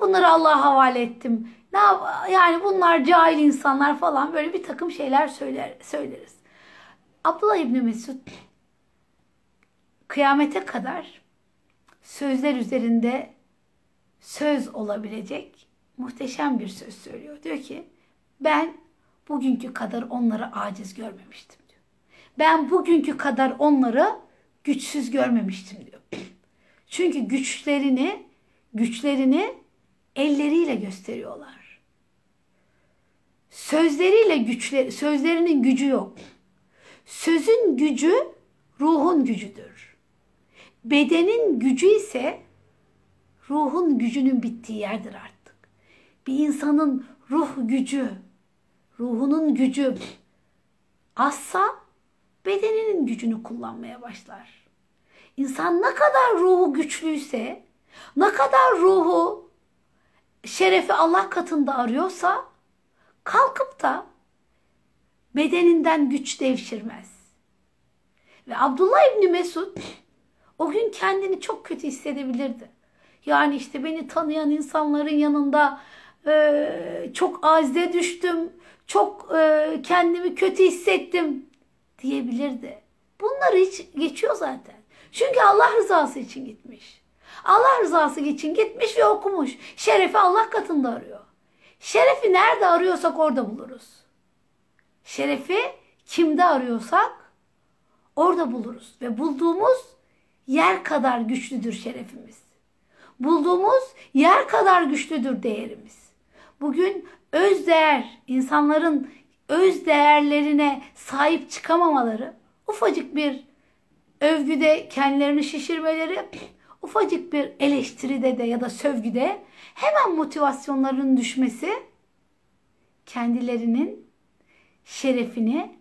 bunları Allah'a havale ettim. Ne yani bunlar cahil insanlar falan böyle bir takım şeyler söyler söyleriz. Abdullah İbni Mesud kıyamete kadar sözler üzerinde söz olabilecek muhteşem bir söz söylüyor. Diyor ki ben bugünkü kadar onları aciz görmemiştim diyor. Ben bugünkü kadar onları güçsüz görmemiştim diyor. Çünkü güçlerini güçlerini elleriyle gösteriyorlar. Sözleriyle güçleri, sözlerinin gücü yok. Sözün gücü ruhun gücüdür. Bedenin gücü ise ruhun gücünün bittiği yerdir artık. Bir insanın ruh gücü, ruhunun gücü azsa bedeninin gücünü kullanmaya başlar. İnsan ne kadar ruhu güçlüyse, ne kadar ruhu şerefi Allah katında arıyorsa kalkıp da bedeninden güç devşirmez. Ve Abdullah İbni Mesud o gün kendini çok kötü hissedebilirdi. Yani işte beni tanıyan insanların yanında e, çok azde düştüm, çok e, kendimi kötü hissettim diyebilirdi. Bunları hiç geçiyor zaten. Çünkü Allah rızası için gitmiş. Allah rızası için gitmiş ve okumuş. Şerefi Allah katında arıyor. Şerefi nerede arıyorsak orada buluruz. Şerefi kimde arıyorsak orada buluruz. Ve bulduğumuz yer kadar güçlüdür şerefimiz. Bulduğumuz yer kadar güçlüdür değerimiz. Bugün öz değer, insanların öz değerlerine sahip çıkamamaları, ufacık bir övgüde kendilerini şişirmeleri, ufacık bir eleştiride de ya da sövgüde hemen motivasyonlarının düşmesi kendilerinin şerefini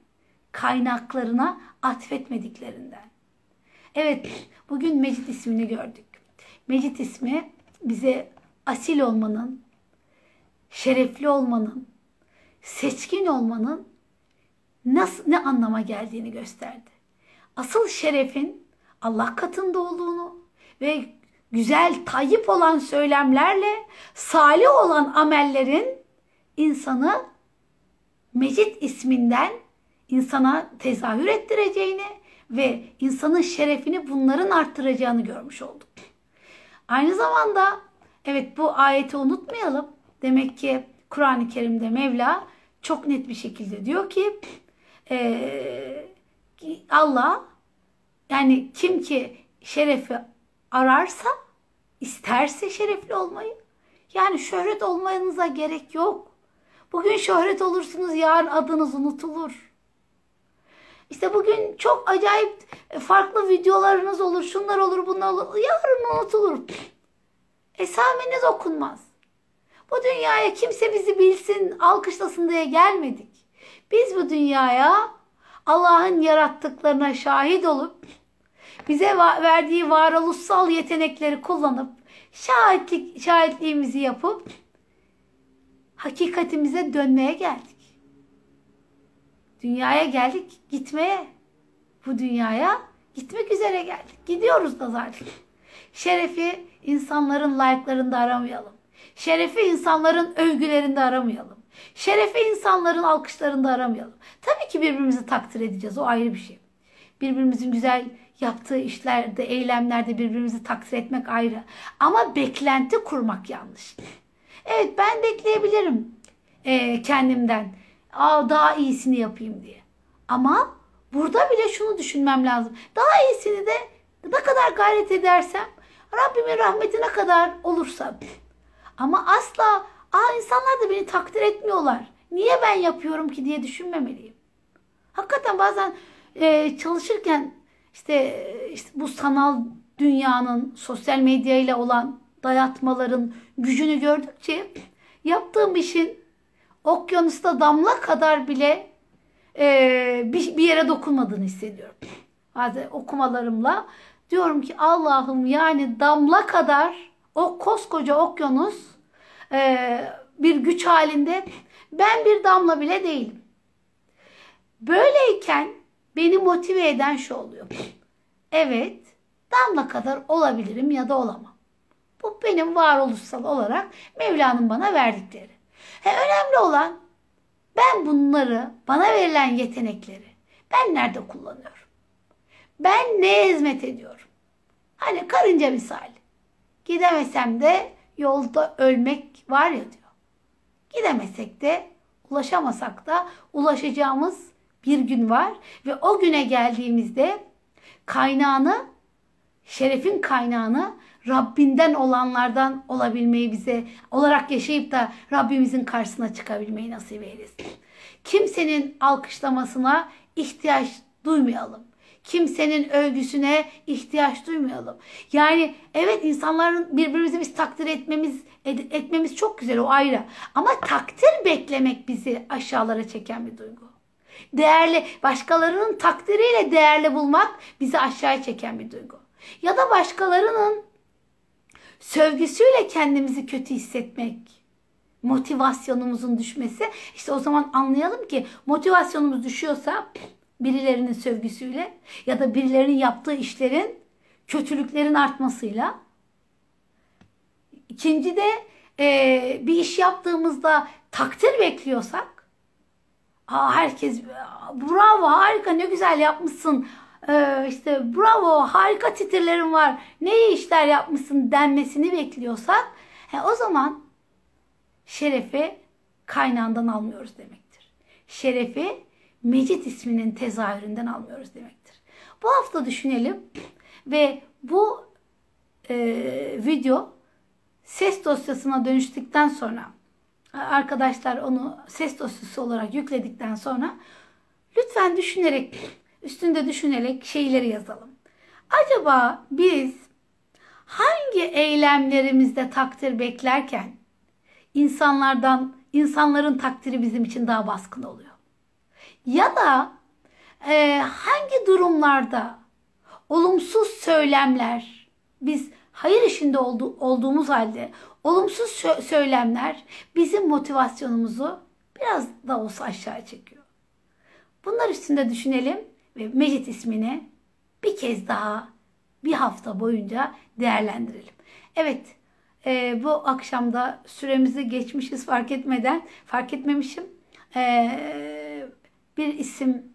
kaynaklarına atfetmediklerinden. Evet, bugün Mecit ismini gördük. Mecit ismi bize asil olmanın, şerefli olmanın, seçkin olmanın nasıl ne anlama geldiğini gösterdi. Asıl şerefin Allah katında olduğunu ve güzel, tayyip olan söylemlerle salih olan amellerin insanı Mecit isminden insana tezahür ettireceğini ve insanın şerefini bunların arttıracağını görmüş olduk. Aynı zamanda evet bu ayeti unutmayalım. Demek ki Kur'an-ı Kerim'de Mevla çok net bir şekilde diyor ki e, Allah yani kim ki şerefi ararsa isterse şerefli olmayı yani şöhret olmanıza gerek yok. Bugün şöhret olursunuz yarın adınız unutulur. İşte bugün çok acayip farklı videolarınız olur, şunlar olur, bunlar olur. Yarın unutulur. Esameniz okunmaz. Bu dünyaya kimse bizi bilsin, alkışlasın diye gelmedik. Biz bu dünyaya Allah'ın yarattıklarına şahit olup bize verdiği varoluşsal yetenekleri kullanıp şahitlik şahitliğimizi yapıp hakikatimize dönmeye geldik. Dünyaya geldik gitmeye. Bu dünyaya gitmek üzere geldik. Gidiyoruz da zaten. Şerefi insanların layıklarında aramayalım. Şerefi insanların övgülerinde aramayalım. Şerefi insanların alkışlarında aramayalım. Tabii ki birbirimizi takdir edeceğiz. O ayrı bir şey. Birbirimizin güzel yaptığı işlerde, eylemlerde birbirimizi takdir etmek ayrı. Ama beklenti kurmak yanlış. Evet ben bekleyebilirim e, kendimden. Aa, daha iyisini yapayım diye. Ama burada bile şunu düşünmem lazım. Daha iyisini de ne kadar gayret edersem Rabbimin rahmetine kadar olursa. Ama asla aa insanlar da beni takdir etmiyorlar. Niye ben yapıyorum ki diye düşünmemeliyim. Hakikaten bazen e, çalışırken işte, işte bu sanal dünyanın sosyal medya ile olan dayatmaların gücünü gördükçe yaptığım işin okyanusta damla kadar bile e, bir, bir yere dokunmadığını hissediyorum. Bazen okumalarımla diyorum ki Allah'ım yani damla kadar o koskoca okyanus e, bir güç halinde ben bir damla bile değilim. Böyleyken beni motive eden şu oluyor. Evet, damla kadar olabilirim ya da olamam. Bu benim varoluşsal olarak Mevla'nın bana verdikleri. He, önemli olan ben bunları, bana verilen yetenekleri ben nerede kullanıyorum? Ben neye hizmet ediyorum? Hani karınca misali. Gidemesem de yolda ölmek var ya diyor. Gidemesek de ulaşamasak da ulaşacağımız bir gün var ve o güne geldiğimizde kaynağını, şerefin kaynağını Rabbinden olanlardan olabilmeyi bize olarak yaşayıp da Rabbimizin karşısına çıkabilmeyi nasip eylesin. Kimsenin alkışlamasına ihtiyaç duymayalım. Kimsenin övgüsüne ihtiyaç duymayalım. Yani evet insanların birbirimizi biz takdir etmemiz etmemiz çok güzel o ayrı. Ama takdir beklemek bizi aşağılara çeken bir duygu. Değerli başkalarının takdiriyle değerli bulmak bizi aşağıya çeken bir duygu. Ya da başkalarının sövgüsüyle kendimizi kötü hissetmek, motivasyonumuzun düşmesi. İşte o zaman anlayalım ki motivasyonumuz düşüyorsa birilerinin sövgüsüyle ya da birilerinin yaptığı işlerin kötülüklerin artmasıyla. İkinci de e, bir iş yaptığımızda takdir bekliyorsak Aa, herkes bravo harika ne güzel yapmışsın ee, işte bravo harika titirlerin var ne iyi işler yapmışsın denmesini bekliyorsak he, o zaman şerefi kaynağından almıyoruz demektir. Şerefi Mecit isminin tezahüründen almıyoruz demektir. Bu hafta düşünelim ve bu e, video ses dosyasına dönüştükten sonra arkadaşlar onu ses dosyası olarak yükledikten sonra lütfen düşünerek üstünde düşünerek şeyleri yazalım. Acaba biz hangi eylemlerimizde takdir beklerken insanlardan insanların takdiri bizim için daha baskın oluyor? Ya da e, hangi durumlarda olumsuz söylemler biz hayır işinde oldu, olduğumuz halde olumsuz sö- söylemler bizim motivasyonumuzu biraz da olsa aşağı çekiyor. Bunlar üstünde düşünelim ve Mecit ismini bir kez daha bir hafta boyunca değerlendirelim. Evet e, bu akşamda süremizi geçmişiz fark etmeden fark etmemişim. E, bir isim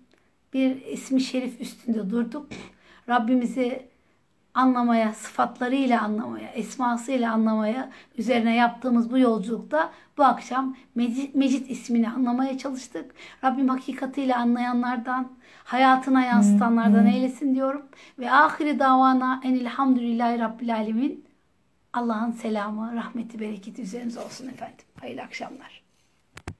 bir ismi şerif üstünde durduk. Rabbimizi anlamaya, sıfatlarıyla anlamaya, esmasıyla anlamaya üzerine yaptığımız bu yolculukta bu akşam Mecid, Mecid ismini anlamaya çalıştık. Rabbim hakikatiyle anlayanlardan, hayatına yansıtanlardan eylesin diyorum. Ve ahiri davana enilhamdülillahi rabbil alemin. Allah'ın selamı, rahmeti, bereketi üzerinize olsun efendim. Hayırlı akşamlar.